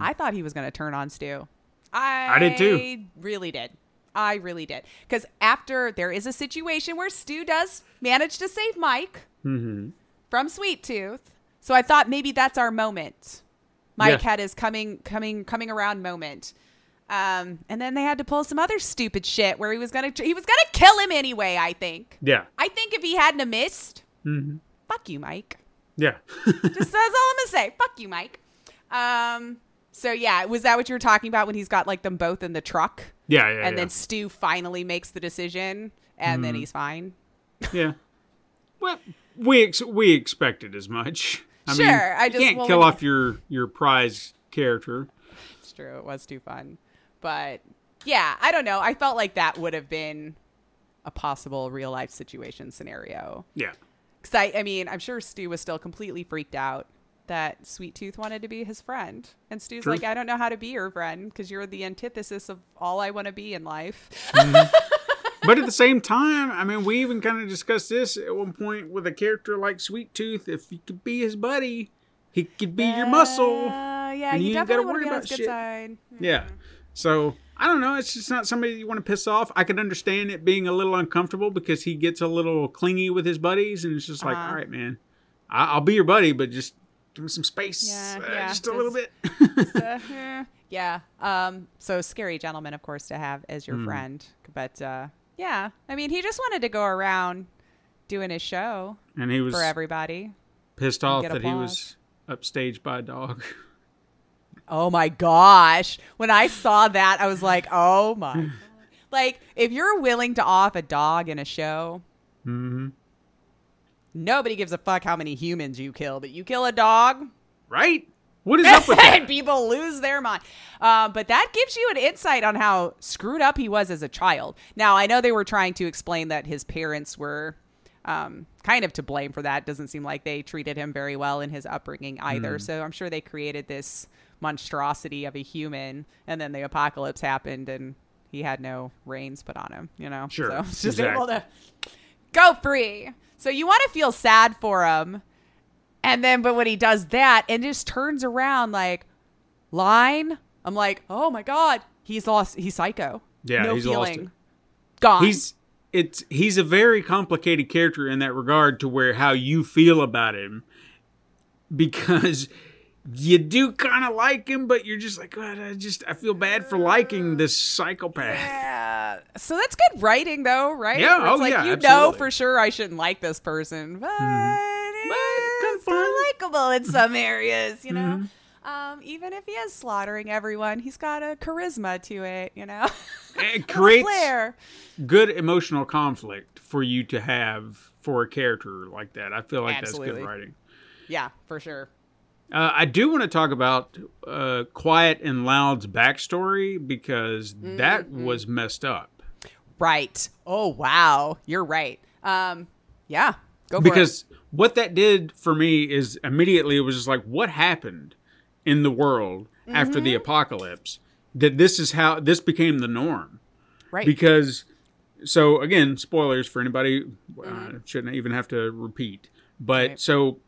I thought he was going to turn on Stu. I, Hmm. I did too. He really did. I really did. Because after there is a situation where Stu does manage to save Mike Mm-hmm. from Sweet Tooth. So I thought maybe that's our moment. Mike Yeah. had his coming coming coming around moment. Um, and then they had to pull some other stupid shit where he was gonna he was gonna kill him anyway. I think. Yeah. I think if he hadn't have missed, Mm-hmm. fuck you, Mike. Yeah. Just that's all I'm gonna say. Fuck you, Mike. Um. So yeah, was that what you were talking about when he's got like them both in the truck, yeah. Yeah. and yeah. then Stu finally makes the decision, and then he's fine. Yeah. Well, we ex- we expected as much. I mean, Sure, I you just- can't well, kill off your your prize character. It's true. It was too fun, but yeah, I don't know. I felt like that would have been a possible real life situation scenario. Yeah. Because I, I mean, I'm sure Stu was still completely freaked out that Sweet Tooth wanted to be his friend. And Stu's True. like, I don't know how to be your friend because you're the antithesis of all I want to be in life. But at the same time, I mean, we even kind of discussed this at one point with a character like Sweet Tooth. If he could be his buddy, he could be your muscle. Uh, yeah, you, you definitely want to worry be on about his good shit. side. Yeah. So I don't know. It's just not somebody you want to piss off. I could understand it being a little uncomfortable because he gets a little clingy with his buddies, and it's just like, Uh-huh. all right, man, I- I'll be your buddy, but just give me some space, Yeah, uh, yeah, just a little bit. Uh, yeah. Um. So scary gentleman, of course, to have as your friend. But uh, yeah, I mean, he just wanted to go around doing his show and he was for everybody. pissed off that he was upstaged by a dog. Oh my gosh. When I saw that, I was like, oh my. Like, if you're willing to off a dog in a show, mm-hmm. nobody gives a fuck how many humans you kill, but you kill a dog, Right? What is up with that? people lose their mind. Uh, but that gives you an insight on how screwed up he was as a child. Now, I know they were trying to explain that his parents were um, kind of to blame for that. Doesn't seem like they treated him very well in his upbringing either. Hmm. So I'm sure they created this monstrosity of a human, and then the apocalypse happened, and he had no reins put on him. You know, Sure, So just exactly. able to go free. So you want to feel sad for him. And then, but when he does that and just turns around like, line, I'm like, oh my God, he's lost. He's psycho. Yeah, no he's lost feeling. it. Gone. He's it's he's a very complicated character in that regard to where how you feel about him because you do kind of like him but you're just like God, I just I feel bad for liking this psychopath. yeah. So that's good writing, though, right? Yeah, Where it's oh, like, yeah, you know for sure I shouldn't like this person, but, kinda it's fun. Mm-hmm. likable in some areas, you know? Um, even if he is slaughtering everyone, he's got a charisma to it, you know? It creates good emotional conflict for you to have for a character like that. I feel like that's good writing. Yeah, for sure. Uh, I do want to talk about uh, Quiet and Loud's backstory because that Mm-hmm. was messed up. Right. Oh wow, you're right. Um, yeah, go for because what that did for me is immediately it was just like what happened in the world after Mm-hmm. the apocalypse that this is how this became the norm. Right. because so again spoilers for anybody uh, Mm-hmm. shouldn't even have to repeat but Right. so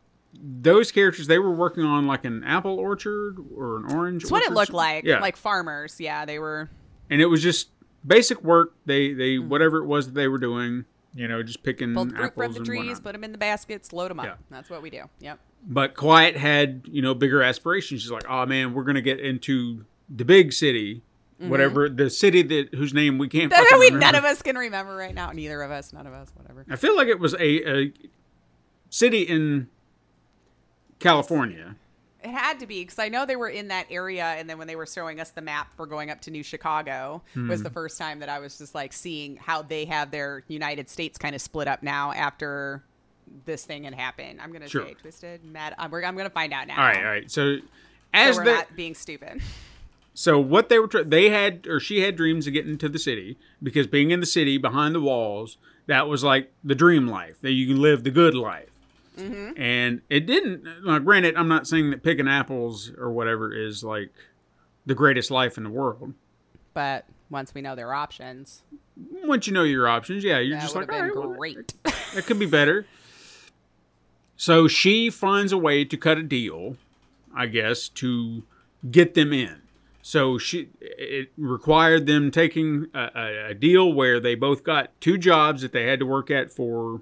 those characters they were working on like an apple orchard or an orange That's what it looked like. yeah Like farmers. Yeah, they were. and it was just basic work they they Mm-hmm. whatever it was that they were doing you know just picking Pulled fruit apples from the and trees, whatnot. put them in the baskets, load them up. Yeah. That's what we do. Yep. But Quiet had, you know, bigger aspirations. She's like, oh man, we're gonna get into the big city, whatever the city that whose name we can't. That we remember. none of us can remember right now. Neither of us. None of us. Whatever. I feel like it was a, a city in California. It had to be because I know they were in that area, and then when they were showing us the map for going up to New Chicago, was Hmm. the first time that I was just like seeing how they have their United States kind of split up now after this thing had happened. I'm gonna Sure. say twisted, mad. I'm, we're, I'm gonna find out now. All right, all right. So So as we're the not being stupid. so what they were tr- they had or she had dreams of getting to the city because being in the city behind the walls that was like the dream life that you can live the good life Mm-hmm. and it didn't now, granted i'm not saying that picking apples or whatever is like the greatest life in the world. But once we know their options, once you know your options yeah you're that just like been "All right, well, great. that could be better. So she finds a way to cut a deal i guess to get them in. So she it required them taking a, a, a deal where they both got two jobs that they had to work at for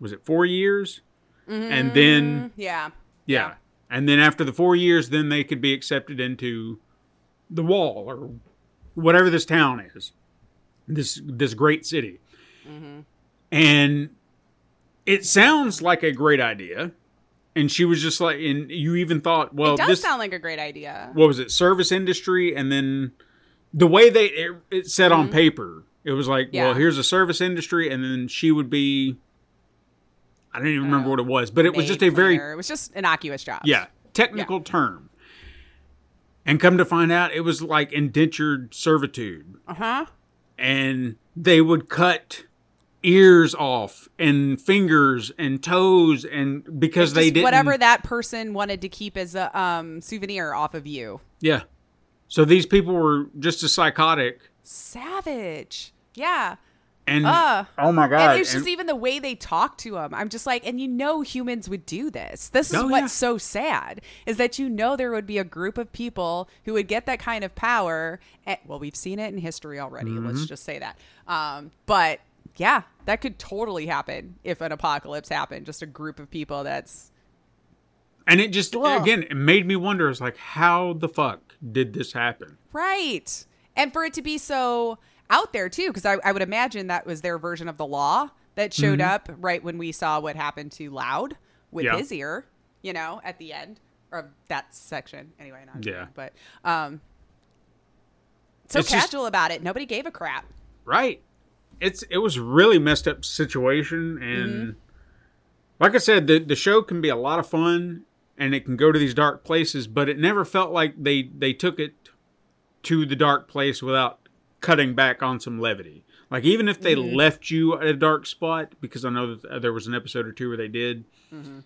was it four years and then yeah. yeah. and then after the four years then they could be accepted into the wall or whatever this town is, this this great city, and it sounds like a great idea. And she was just like, and you even thought, well, it does this sound like a great idea. what was it, service industry, and then the way they it, it said on paper, it was like, Mm-hmm. Yeah. well, here's a service industry, and then she would be. I don't even remember what it was, but it was just a very cleaner. It was just innocuous job. yeah, technical term. And come to find out, it was like indentured servitude. Uh huh. And they would cut ears off and fingers and toes and because they didn't whatever that person wanted to keep as a um, souvenir off of you. yeah so these people were just as psychotic Savage. Yeah. And Uh, oh my god and it's just and- even the way they talk to him. I'm just like, and you know, humans would do this. This is Oh, what's yeah. so sad is that you know there would be a group of people who would get that kind of power. And, well, we've seen it in history already. Mm-hmm. Let's just say that. Um, but yeah, that could totally happen if an apocalypse happened. Just a group of people that's and it just again it made me wonder it's like how the fuck did this happen right, and for it to be so out there too, because I, I would imagine that was their version of the law that showed up right when we saw what happened to Loud with Mm-hmm. Yeah. his ear, you know, at the end of that section. Anyway, not Yeah. but um, so It's just- casual about it. Nobody gave a crap. right it's it was really messed up situation and Mm-hmm. like i said the the show can be a lot of fun and it can go to these dark places but it never felt like they they took it to the dark place without cutting back on some levity like even if they Mm-hmm. left you at a dark spot because i know that uh, there was an episode or two where they did Mm-hmm.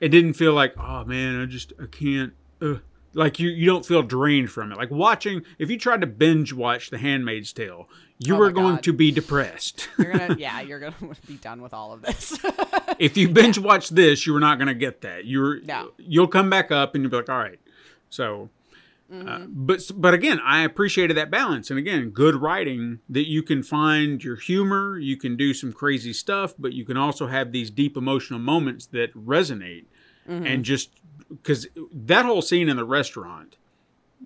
it didn't feel like oh man i just i can't uh, like you you don't feel drained from it like watching if you tried to binge watch the handmaid's tale you Oh going God. to be depressed You're gonna, yeah, you're gonna be done with all of this. if you binge watch this you are not going to get that you're No. you'll come back up and you'll be like all right so Mm-hmm. uh, but but again i appreciated that balance and again good writing that you can find your humor you can do some crazy stuff but you can also have these deep emotional moments that resonate Mm-hmm. and just because that whole scene in the restaurant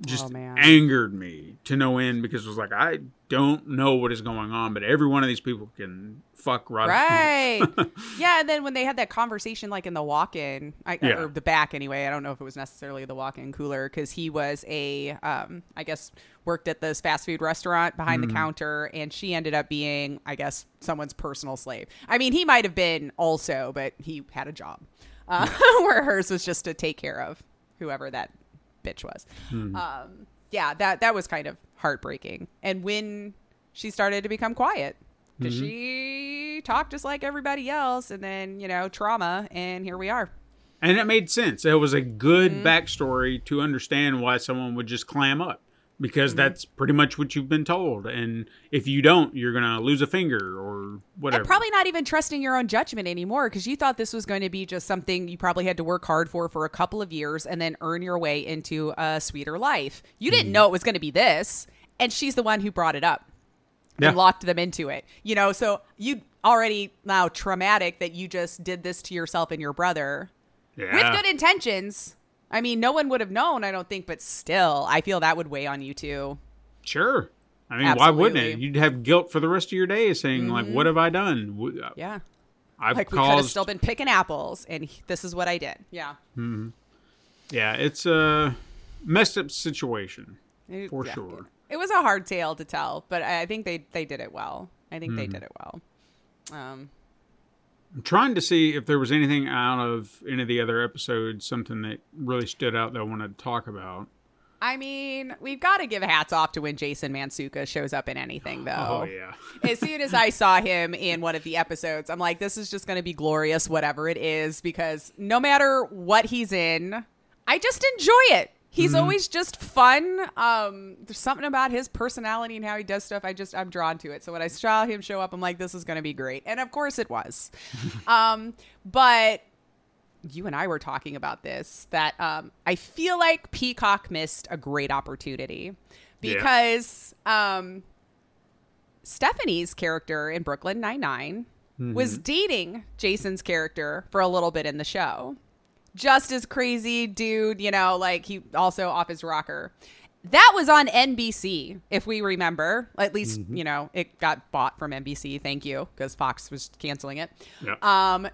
just Oh, angered me to no end because it was like I don't know what is going on, but every one of these people can fuck right. Right. yeah, and then when they had that conversation, like in the walk-in, I, Yeah. or the back anyway, I don't know if it was necessarily the walk-in cooler because he was a, um, I guess, worked at this fast food restaurant behind Mm-hmm. the counter, and she ended up being, I guess, someone's personal slave. I mean, he might have been also, but he had a job, uh, where hers was just to take care of whoever that bitch was. Hmm. Um, yeah, that that was kind of heartbreaking. And when she started to become quiet, because Mm-hmm. she talked just like everybody else, and then you know trauma, and here we are. And it made sense. It was a good Mm-hmm. backstory to understand why someone would just clam up because Mm-hmm. that's pretty much what you've been told. And if you don't, you're going to lose a finger or whatever. And probably not even trusting your own judgment anymore because you thought this was going to be just something you probably had to work hard for for a couple of years and then earn your way into a sweeter life. You Mm-hmm. didn't know it was going to be this, and she's the one who brought it up Yeah. and locked them into it. You know, so you already now traumatic that you just did this to yourself and your brother yeah. with good intentions. I mean, no one would have known, I don't think, but still, I feel that would weigh on you too. Sure. I mean, why wouldn't it? Mm-hmm. You'd have guilt for the rest of your day saying, like, what have I done? Yeah. I've Like we could have still been picking apples, and this is what I did. Yeah. yeah, it's a messed up situation. It- For yeah. sure. It was a hard tale to tell, but I I think they, they did it well. I think they Mm-hmm. did it well. Um, I'm trying to see if there was anything out of any of the other episodes, something that really stood out that I wanted to talk about. I mean, we've got to give hats off to when Jason Mantzoukas shows up in anything, oh, though. Oh, yeah. as soon as I saw him in one of the episodes, I'm like, this is just going to be glorious, whatever it is, because no matter what he's in, I just enjoy it. He's always just fun. Um, there's something about his personality and how he does stuff. I just I'm drawn to it. So when I saw him show up, I'm like, this is going to be great, and of course it was. um, but you and I were talking about this that um, I feel like Peacock missed a great opportunity Yeah. because um, Stephanie's character in Brooklyn Nine Nine was dating Jason's character for a little bit in the show. Just as crazy dude, you know, like he also off his rocker. that was on NBC, if we remember. At least, Mm-hmm. you know, it got bought from NBC. Thank you, because Fox was canceling it. Yeah. Um,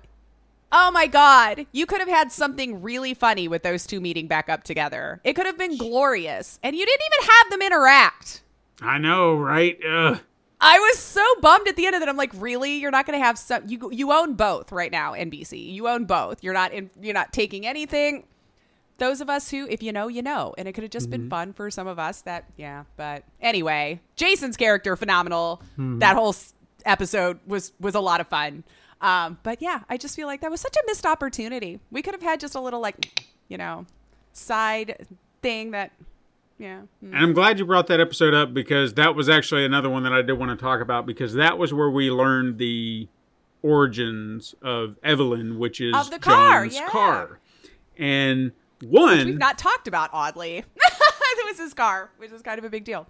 oh my God, you could have had something really funny with those two meeting back up together. It could have been glorious, and you didn't even have them interact. I know, right? Ugh. I was so bummed at the end of it. I'm like, really? You're not going to have some? You you own both right now, NBC. You own both. You're not in. You're not taking anything. Those of us who, if you know, you know, and it could have just been fun for some of us. That yeah, but anyway, Jason's character phenomenal. That whole s- episode was was a lot of fun. Um, but yeah, I just feel like that was such a missed opportunity. We could have had just a little like, you know, side thing that, yeah. mm. And I'm glad you brought that episode up because that was actually another one that I did want to talk about because that was where we learned the origins of Evelyn, which is Of the car, John's yeah. car. And one, we've not talked about oddly. it was his car, which was kind of a big deal.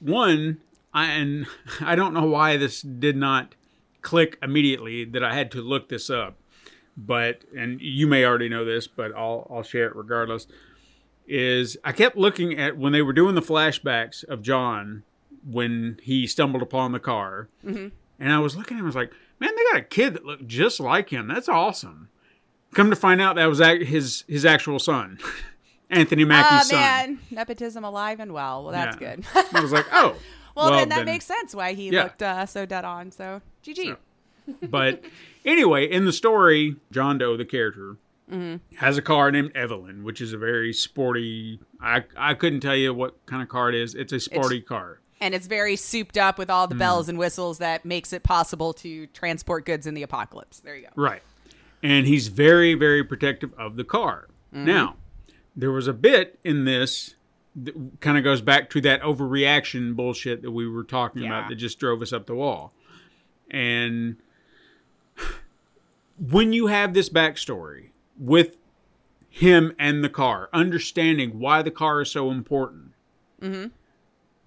one, I, and I don't know why this did not click immediately that I had to look this up, but and you may already know this, but I'll I'll share it regardless. Is I kept looking at when they were doing the flashbacks of John when he stumbled upon the car, and I was looking at him, I was like, man, they got a kid that looked just like him. That's awesome. Come to find out, that was his his actual son, Anthony Oh Mackie's son. man, nepotism alive and well. Well, that's Yeah. good. I was like, oh, well, then that makes sense why he Yeah. looked uh, so dead on. So GG. but anyway, in the story, John Doe, the character, has a car named Evelyn, which is a very sporty. I I couldn't tell you what kind of car it is. It's a sporty car. And it's very souped up with all the Hmm. bells and whistles that makes it possible to transport goods in the apocalypse. There you go. Right. And he's very, very protective of the car. Now, there was a bit in this that kind of goes back to that overreaction bullshit that we were talking Yeah. about that just drove us up the wall. And when you have this backstory with him and the car, understanding why the car is so important,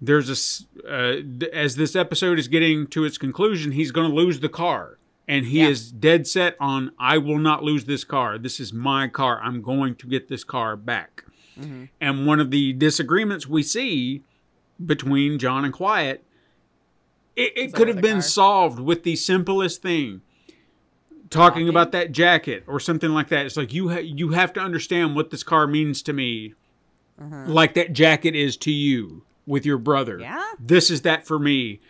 there's a uh, th- as this episode is getting to its conclusion, he's going to lose the car, and he Yeah. is dead set on I will not lose this car. This is my car. I'm going to get this car back. And one of the disagreements we see between John and Quiet, it, it could have been car. solved with the simplest thing. Talking about that jacket or something like that. It's like you ha- you have to understand what this car means to me, uh-huh. like that jacket is to you with your brother. Yeah. this is that for me.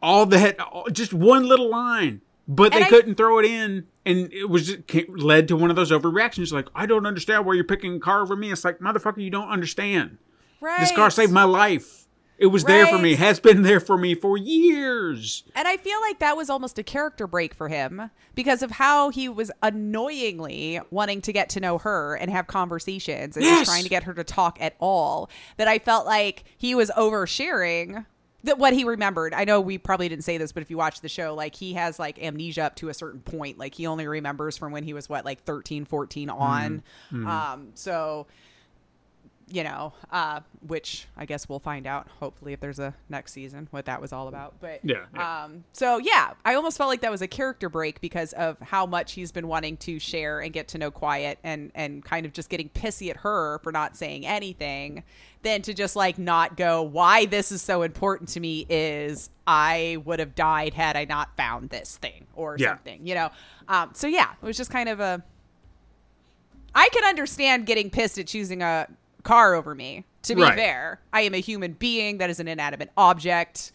All that, just one little line, but And they I- couldn't throw it in, and it was just led to one of those overreactions. Like I don't understand why you're picking a car over me. It's like motherfucker, you don't understand. Right. This car saved my life. It was there for me. Has been there for me for years. And I feel like that was almost a character break for him because of how he was annoyingly wanting to get to know her and have conversations and Yes. just trying to get her to talk at all. That I felt like he was oversharing that what he remembered. I know we probably didn't say this, but if you watch the show, like he has like amnesia up to a certain point. Like he only remembers from when he was what, like 13, 14 on. Um, so you know, uh, which I guess we'll find out hopefully if there's a next season what that was all about. But Yeah, yeah. um, so yeah, I almost felt like that was a character break because of how much he's been wanting to share and get to know Quiet and and kind of just getting pissy at her for not saying anything. Then to just like not go, why this is so important to me is I would have died had I not found this thing or Yeah. something, you know. Um, so yeah, it was just kind of a I can understand getting pissed at choosing a car over me. To be Right. fair, I am a human being that is an inanimate object.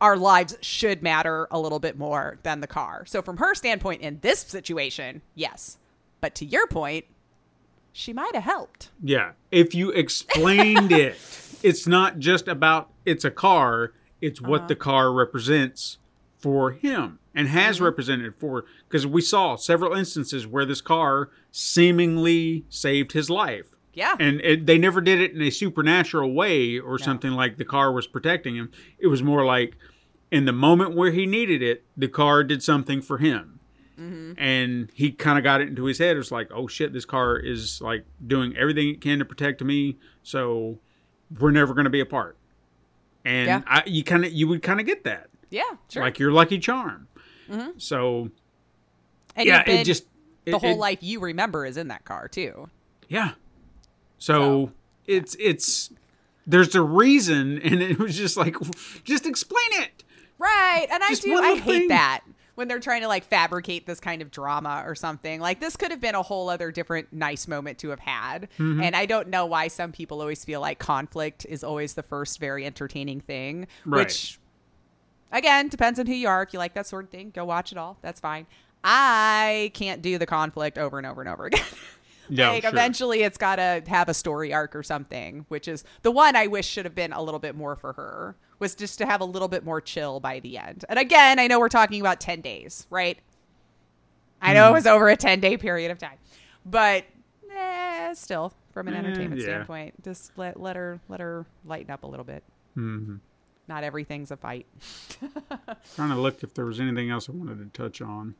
Our lives should matter a little bit more than the car. So, from her standpoint in this situation, yes. But to your point, she might have helped. Yeah. If you explained it, it's not just about it's a car, it's what uh-huh. the car represents for him and has mm-hmm. represented for because we saw several instances where this car seemingly saved his life. Yeah. And it, they never did it in a supernatural way or something like the car was protecting him. It was more like in the moment where he needed it, the car did something for him. Mm-hmm. And he kind of got it into his head. It was like, oh shit, this car is like doing everything it can to protect me. So we're never going to be apart. And Yeah. I, you kind of, you would kind of get that, yeah, sure. like your lucky charm. Mm-hmm. So and yeah, it just the it- whole it- life you remember is in that car too. Yeah. So, it's it's there's a reason, and it was just like, just explain it. Right. And I do I hate thing. that when they're trying to like fabricate this kind of drama or something. Like this could have been a whole other different nice moment to have had. Mm-hmm. And I don't know why some people always feel like conflict is always the first very entertaining thing, Right. which again depends on who you are. If you like that sort of thing, go watch it all. That's fine. I can't do the conflict over and over and over again. Yeah, like sure. eventually it's got to have a story arc or something, which is the one I wish should have been a little bit more for her was just to have a little bit more chill by the end. And again, I know we're talking about 10 days, right? I know it was over a 10 day period of time, but eh, still from an Eh, entertainment yeah. standpoint, just let, let her, let her lighten up a little bit. Mm-hmm. Not everything's a fight. Trying to look if there was anything else I wanted to touch on.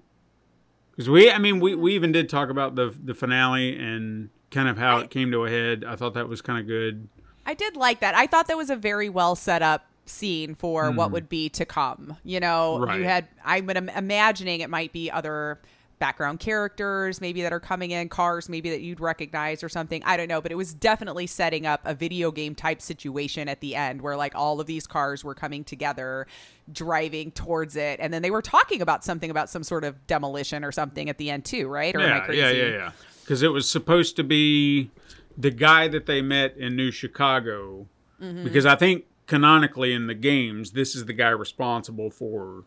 Because we, I mean, we, we even did talk about the the finale and kind of how I- it came to a head. I thought that was kind of good. I did like that. I thought that was a very well set up scene for what would be to come. You know, Hmm. Right. you had im- imagining it might be other background characters maybe that are coming in cars maybe that you'd recognize or something i don't know but it was definitely setting up a video game type situation at the end where like all of these cars were coming together driving towards it and then they were talking about something about some sort of demolition or something at the end too right or am I yeah, crazy? yeah, yeah, yeah. Because it was supposed to be the guy that they met in New Chicago. Mm-hmm. Because I think canonically in the games, this is the guy responsible for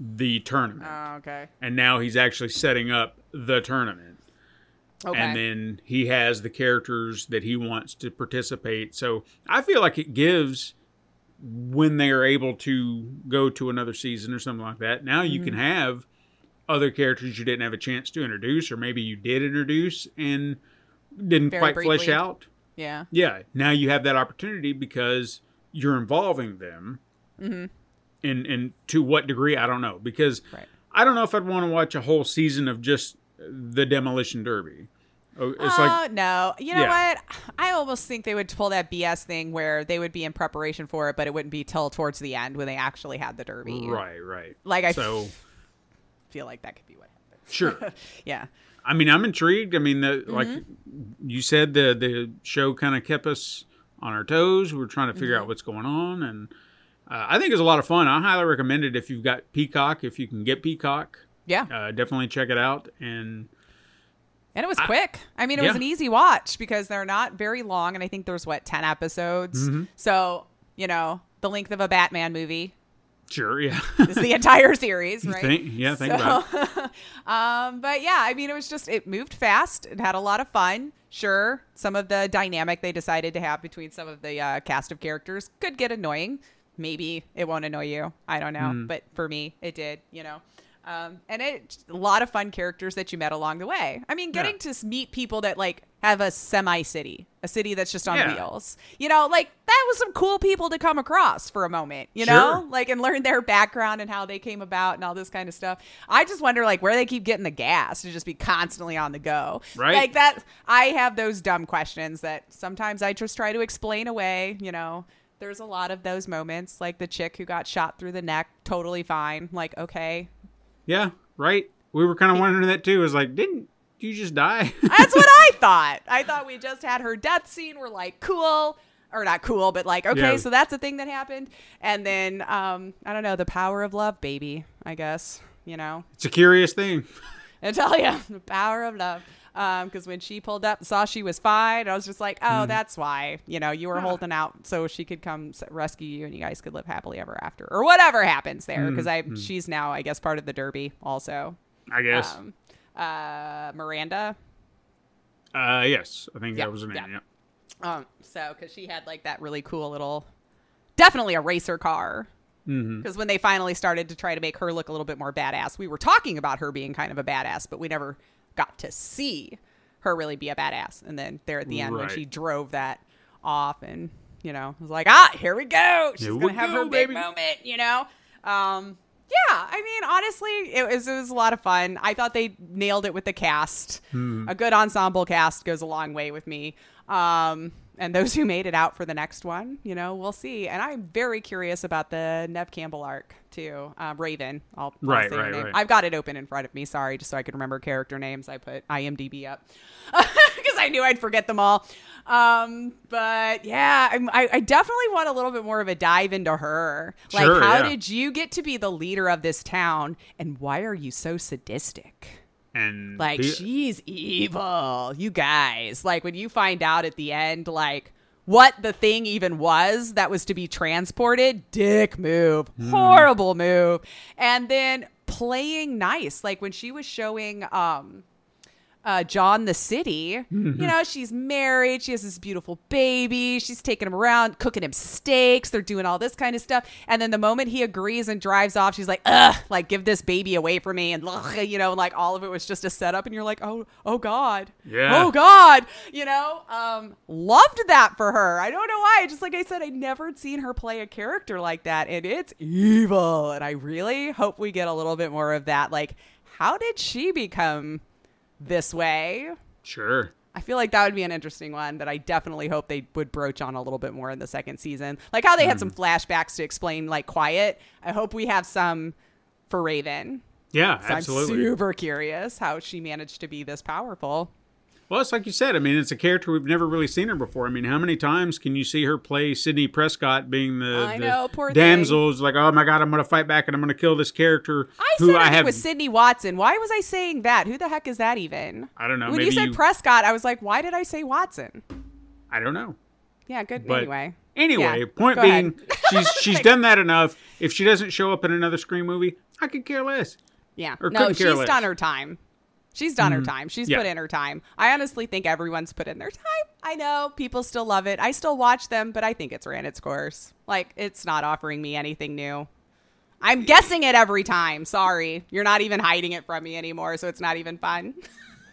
the tournament, Oh, okay and now he's actually setting up the tournament. okay and then he has the characters that he wants to participate. So I feel like it gives when they are able to go to another season or something like that. Now you can Mm-hmm. have other characters you didn't have a chance to introduce, or maybe you did introduce and didn't Very quite flesh out. yeah Yeah, now you have that opportunity because you're involving them. Mm-hmm. And and to what degree I don't know because Right. I don't know if I'd want to watch a whole season of just the demolition derby. Oh, It's oh like no! You know Yeah. what? I almost think they would pull that BS thing where they would be in preparation for it, but it wouldn't be till towards the end when they actually had the derby. right, right. Like, I so feel like that could be what happened. sure. Yeah. I mean, I'm intrigued. I mean, the, like Mm-hmm. you said, the the show kind of kept us on our toes. We were trying to figure Mm-hmm. out what's going on, and uh, I think it's a lot of fun. I highly recommend it if you've got Peacock. If you can get Peacock, Yeah. uh, definitely check it out. And And it was quick. I mean, it was an easy watch because they're not very long. And I think there's what, 10 episodes? Mm-hmm. So, you know, the length of a Batman movie sure, yeah, is the entire series, right? think, yeah, think about it. Um, but yeah, I mean, it was just, it moved fast. It had a lot of fun. Sure, some of the dynamic they decided to have between some of the uh, cast of characters could get annoying. Maybe it won't annoy you. I don't know. But for me, it did, you know. Um, and it a lot of fun characters that you met along the way. I mean, getting Yeah. to meet people that like have a semi city, a city that's just on Yeah. wheels. You know, like that was some cool people to come across for a moment. You know, like and learn their background and how they came about and all this kind of stuff. I just wonder like where they keep getting the gas to just be constantly on the go. Right. Like that I have those dumb questions that sometimes I just try to explain away, you know. There's a lot of those moments like the chick who got shot through the neck, totally fine. Like, okay. yeah, right. We were kind of wondering that too. It was like, didn't you just die? That's what I thought. I thought we just had her death scene. We're like, cool. Or not cool, but like, okay, Yeah. so that's a thing that happened. And then um, I don't know, the power of love, baby, I guess. You know. it's a curious thing. I tell you, the power of love. Because when she pulled up, and saw she was fine. I was just like, oh, that's why. You know, you were holding out so she could come rescue you, and you guys could live happily ever after, or whatever happens there. Because I, she's now, I guess, part of the Derby also. I guess. Um, uh, Miranda. uh, yes, I think yeah, that was her name. yeah. Yeah. Um, so because she had like that really cool little, definitely a racer car. Mm-hmm. Because when they finally started to try to make her look a little bit more badass, we were talking about her being kind of a badass, but we never got to see her really be a badass. And then there at the end when she drove that off, and you know, was like, ah, here we go. She's Here gonna have go, her big baby. moment, you know. Um, yeah, I mean, honestly, it was it was a lot of fun. I thought they nailed it with the cast. Hmm. A good ensemble cast goes a long way with me. Um, and those who made it out for the next one, you know, we'll see. And I'm very curious about the Neve Campbell arc too. Uh, Raven, I'll, Right, right, right. I've got it open in front of me. Sorry, just so I could remember character names. I put IMDb up because I knew I'd forget them all. Um, but yeah, I'm, I, I definitely want a little bit more of a dive into her. Like, Sure, how yeah. did you get to be the leader of this town, and why are you so sadistic? And Like, the- she's evil. You guys, like, when you find out at the end, like, what the thing even was that was to be transported, dick move. Hmm. Horrible move. And then playing nice. Like, when she was showing, um, uh, John the city. Mm-hmm. You know, she's married. She has this beautiful baby. She's taking him around, cooking him steaks. They're doing all this kind of stuff. And then the moment he agrees and drives off, she's like, ugh, like, give this baby away from me. And, ugh, you know, like all of it was just a setup. And you're like, oh, oh God. Yeah. Oh God. You know, um, loved that for her. I don't know why. Just like I said, I never had seen her play a character like that. And it's evil. And I really hope we get a little bit more of that. Like, how did she become this way? sure. I feel like that would be an interesting one that I definitely hope they would broach on a little bit more in the second season. Like how they had some hmm. flashbacks to explain like quiet. I hope we have some for Raven. Yeah, So absolutely. I'm super curious how she managed to be this powerful. Well, it's like you said. I mean, it's a character we've never really seen her before. I mean, how many times can you see her play Sidney Prescott being the, I the know, poor damsel? Is like, oh my god, I'm going to fight back and I'm going to kill this character I who said I it have. was Sydney Watson. Why was I saying that? Who the heck is that even? I don't know. When maybe you said you- Prescott, I was like, why did I say Watson? I don't know. Yeah, good. But anyway. Anyway, Yeah, point being, she's she's done that enough. If she doesn't show up in another Scream movie, I could care less. Yeah. Or No, she's less. done her time. She's done her time. She's Yeah. put in her time. I honestly think everyone's put in their time. I know people still love it. I still watch them, but I think it's ran its course. Like it's not offering me anything new. I'm guessing it every time. Sorry. You're not even hiding it from me anymore, so it's not even fun.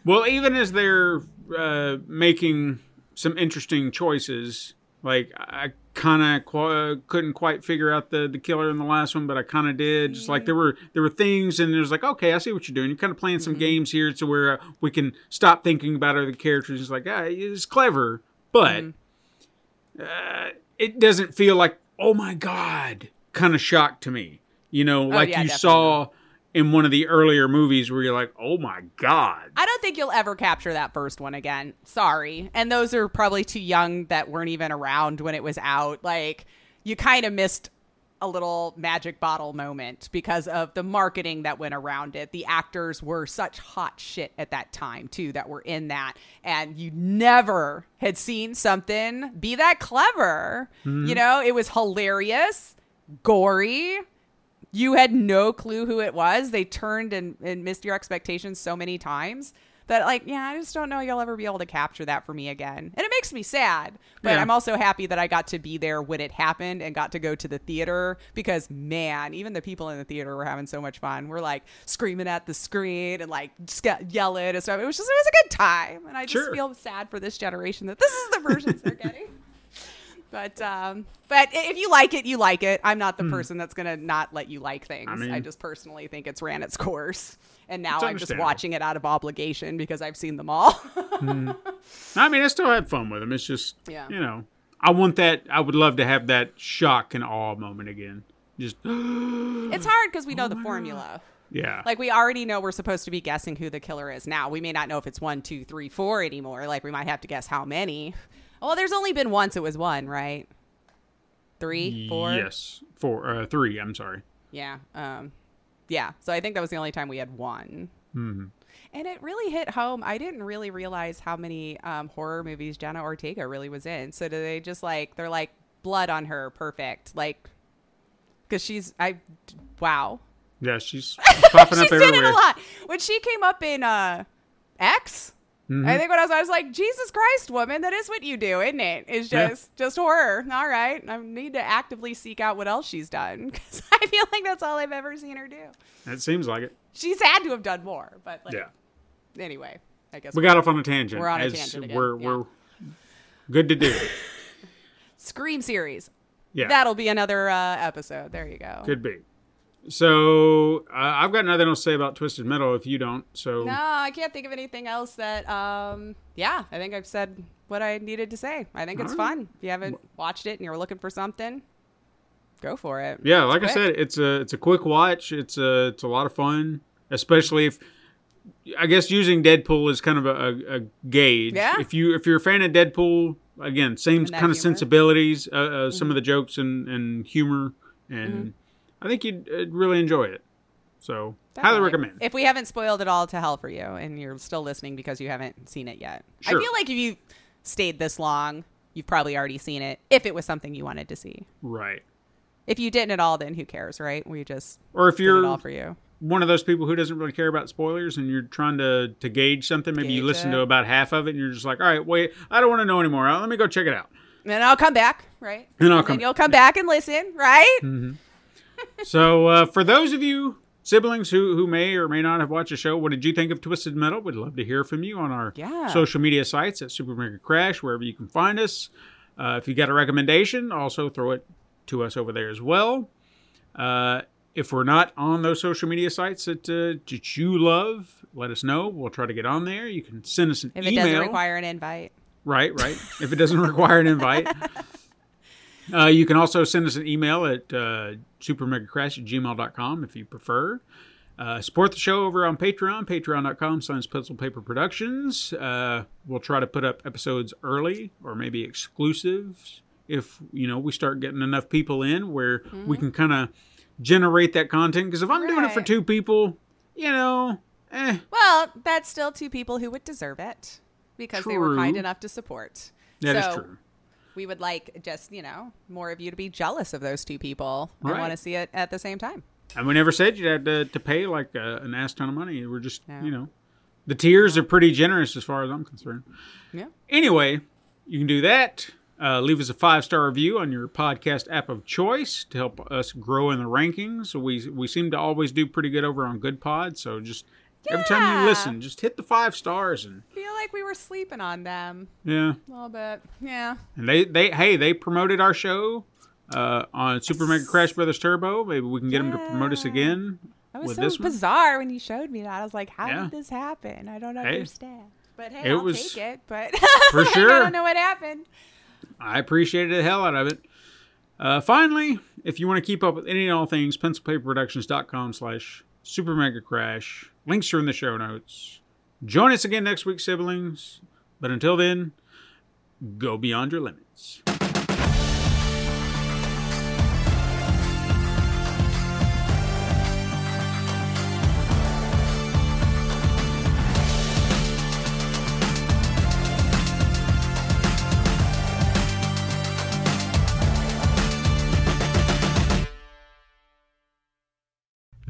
Well, even as they're uh, making some interesting choices, like I kind of qu- couldn't quite figure out the, the killer in the last one, but I kind of did. Just like there were there were things, and there's like, okay, I see what you're doing. You're kind of playing some games here to where uh, we can stop thinking about other characters. It's like, ah, it's clever, but uh, it doesn't feel like, oh my god, kind of shock to me. You know, like yeah, you definitely saw in one of the earlier movies where you're like, oh my god. I don't think you'll ever capture that first one again. Sorry. And those are probably too young that weren't even around when it was out. Like, you kind of missed a little magic bottle moment because of the marketing that went around it. The actors were such hot shit at that time, too, that were in that. And you never had seen something be that clever. You mm-hmm. know, it was hilarious, gory, you had no clue who it was. They turned and, and missed your expectations so many times that, like, yeah, I just don't know you'll ever be able to capture that for me again. And it makes me sad. But Yeah. I'm also happy that I got to be there when it happened and got to go to the theater because, man, even the people in the theater were having so much fun. We're like screaming at the screen and like just yelling and stuff. It was just, it was a good time. And I just Sure. feel sad for this generation that this is the versions they're getting. But um, but if you like it, you like it. I'm not the person that's gonna not let you like things. I, mean- just personally think it's ran its course, and now I'm just watching it out of obligation because I've seen them all. I mean, I still had fun with them. It's just, Yeah. you know, I want that. I would love to have that shock and awe moment again. Just, it's hard because we Oh know the formula. yeah. Like we already know we're supposed to be guessing who the killer is. Now we may not know if it's one, two, three, four anymore. Like we might have to guess how many. Well, there's only been once. It was one, right? Three, four. Yes, four, uh, three. I'm sorry. Yeah. Um, yeah. So I think that was the only time we had one. And it really hit home. I didn't really realize how many um, horror movies Jenna Ortega really was in. So do they just like they're like blood on her, perfect, like because she's I wow. Yeah, she's popping up she's in it everywhere. a lot. When she came up in uh X, Mm-hmm. I think when I was, I was like, Jesus Christ, woman, that is what you do, isn't it? It's Yeah. just just horror. All right, I need to actively seek out what else she's done because I feel like that's all I've ever seen her do. It seems like it. She's had to have done more, but like, Yeah. Anyway, I guess We got off on a tangent. We're on a tangent again, We're, yeah. we're good to do. Scream series. Yeah. That'll be another uh, episode. There you go. Could be. So uh, I've got nothing else to say about Twisted Metal if you don't. So No, I can't think of anything else that. Um, yeah, I think I've said what I needed to say. I think it's right. fun. If you haven't watched it and you're looking for something, go for it. yeah, like I said, it's a it's a quick watch. It's a it's a lot of fun, especially if I guess using Deadpool is kind of a, a, gauge. Yeah. If you if you're a fan of Deadpool, again, same kind of sensibilities, uh, uh, some of the jokes and, and humor, and Mm-hmm. I think you'd uh, really enjoy it. So highly recommend. If we haven't spoiled it all to hell for you and you're still listening because you haven't seen it yet. Sure. I feel like if you stayed this long, you've probably already seen it if it was something you wanted to see. right. If you didn't at all, then who cares, right? We just Or if it all you're for you. one of those people who doesn't really care about spoilers and you're trying to, to gauge something, maybe you listen it. to about half of it and you're just like, all right, wait, I don't want to know anymore. Uh, Let me go check it out. And I'll come back, right? And I'll then come- you'll come back and listen, right? So uh, for those of you siblings who, who may or may not have watched the show, what did you think of Twisted Metal? We'd love to hear from you on our Yeah. social media sites at Super Mega Crash, wherever you can find us. Uh, if you got a recommendation, also throw it to us over there as well. Uh, if we're not on those social media sites that, uh, that you love, let us know. We'll try to get on there. You can send us an If it email. doesn't require an invite. Right, right. if it doesn't require an invite. Uh, you can also send us an email at uh, supermegacrash at gmail.com if you prefer. Uh, support the show over on Patreon, patreon.com slash pencil paper productions. Uh, we'll try to put up episodes early or maybe exclusives if, you know, we start getting enough people in where we can kind of generate that content. Because if I'm doing it for two people, you know, eh, Well, that's still two people who would deserve it because they were kind enough to support. that is so true. We would like just, you know, more of you to be jealous of those two people and Right. want to see it at the same time. And we never said you had to, to pay like uh, an ass ton of money. We're just, No. you know, the tiers are pretty generous as far as I'm concerned. Yeah. Anyway, you can do that. Uh, leave us a five star review on your podcast app of choice to help us grow in the rankings. We we seem to always do pretty good over on Good Pod. So just every time you listen, just hit the five stars and feel like we were sleeping on them yeah. a little bit. Yeah. And they they hey they promoted our show uh, on Super Mega Crash Brothers Turbo. Maybe we can get them to promote us again That was so bizarre when you showed me that. I was like, how Yeah. did this happen? I don't Hey. understand. But hey, It I'll was- take it. But For sure, I don't know what happened. I appreciated the hell out of it. Uh, finally, if you want to keep up with any and all things, pencilpaperproductions.com slash super mega crash. Links are in the show notes. Join us again next week, siblings. But until then, go beyond your limits.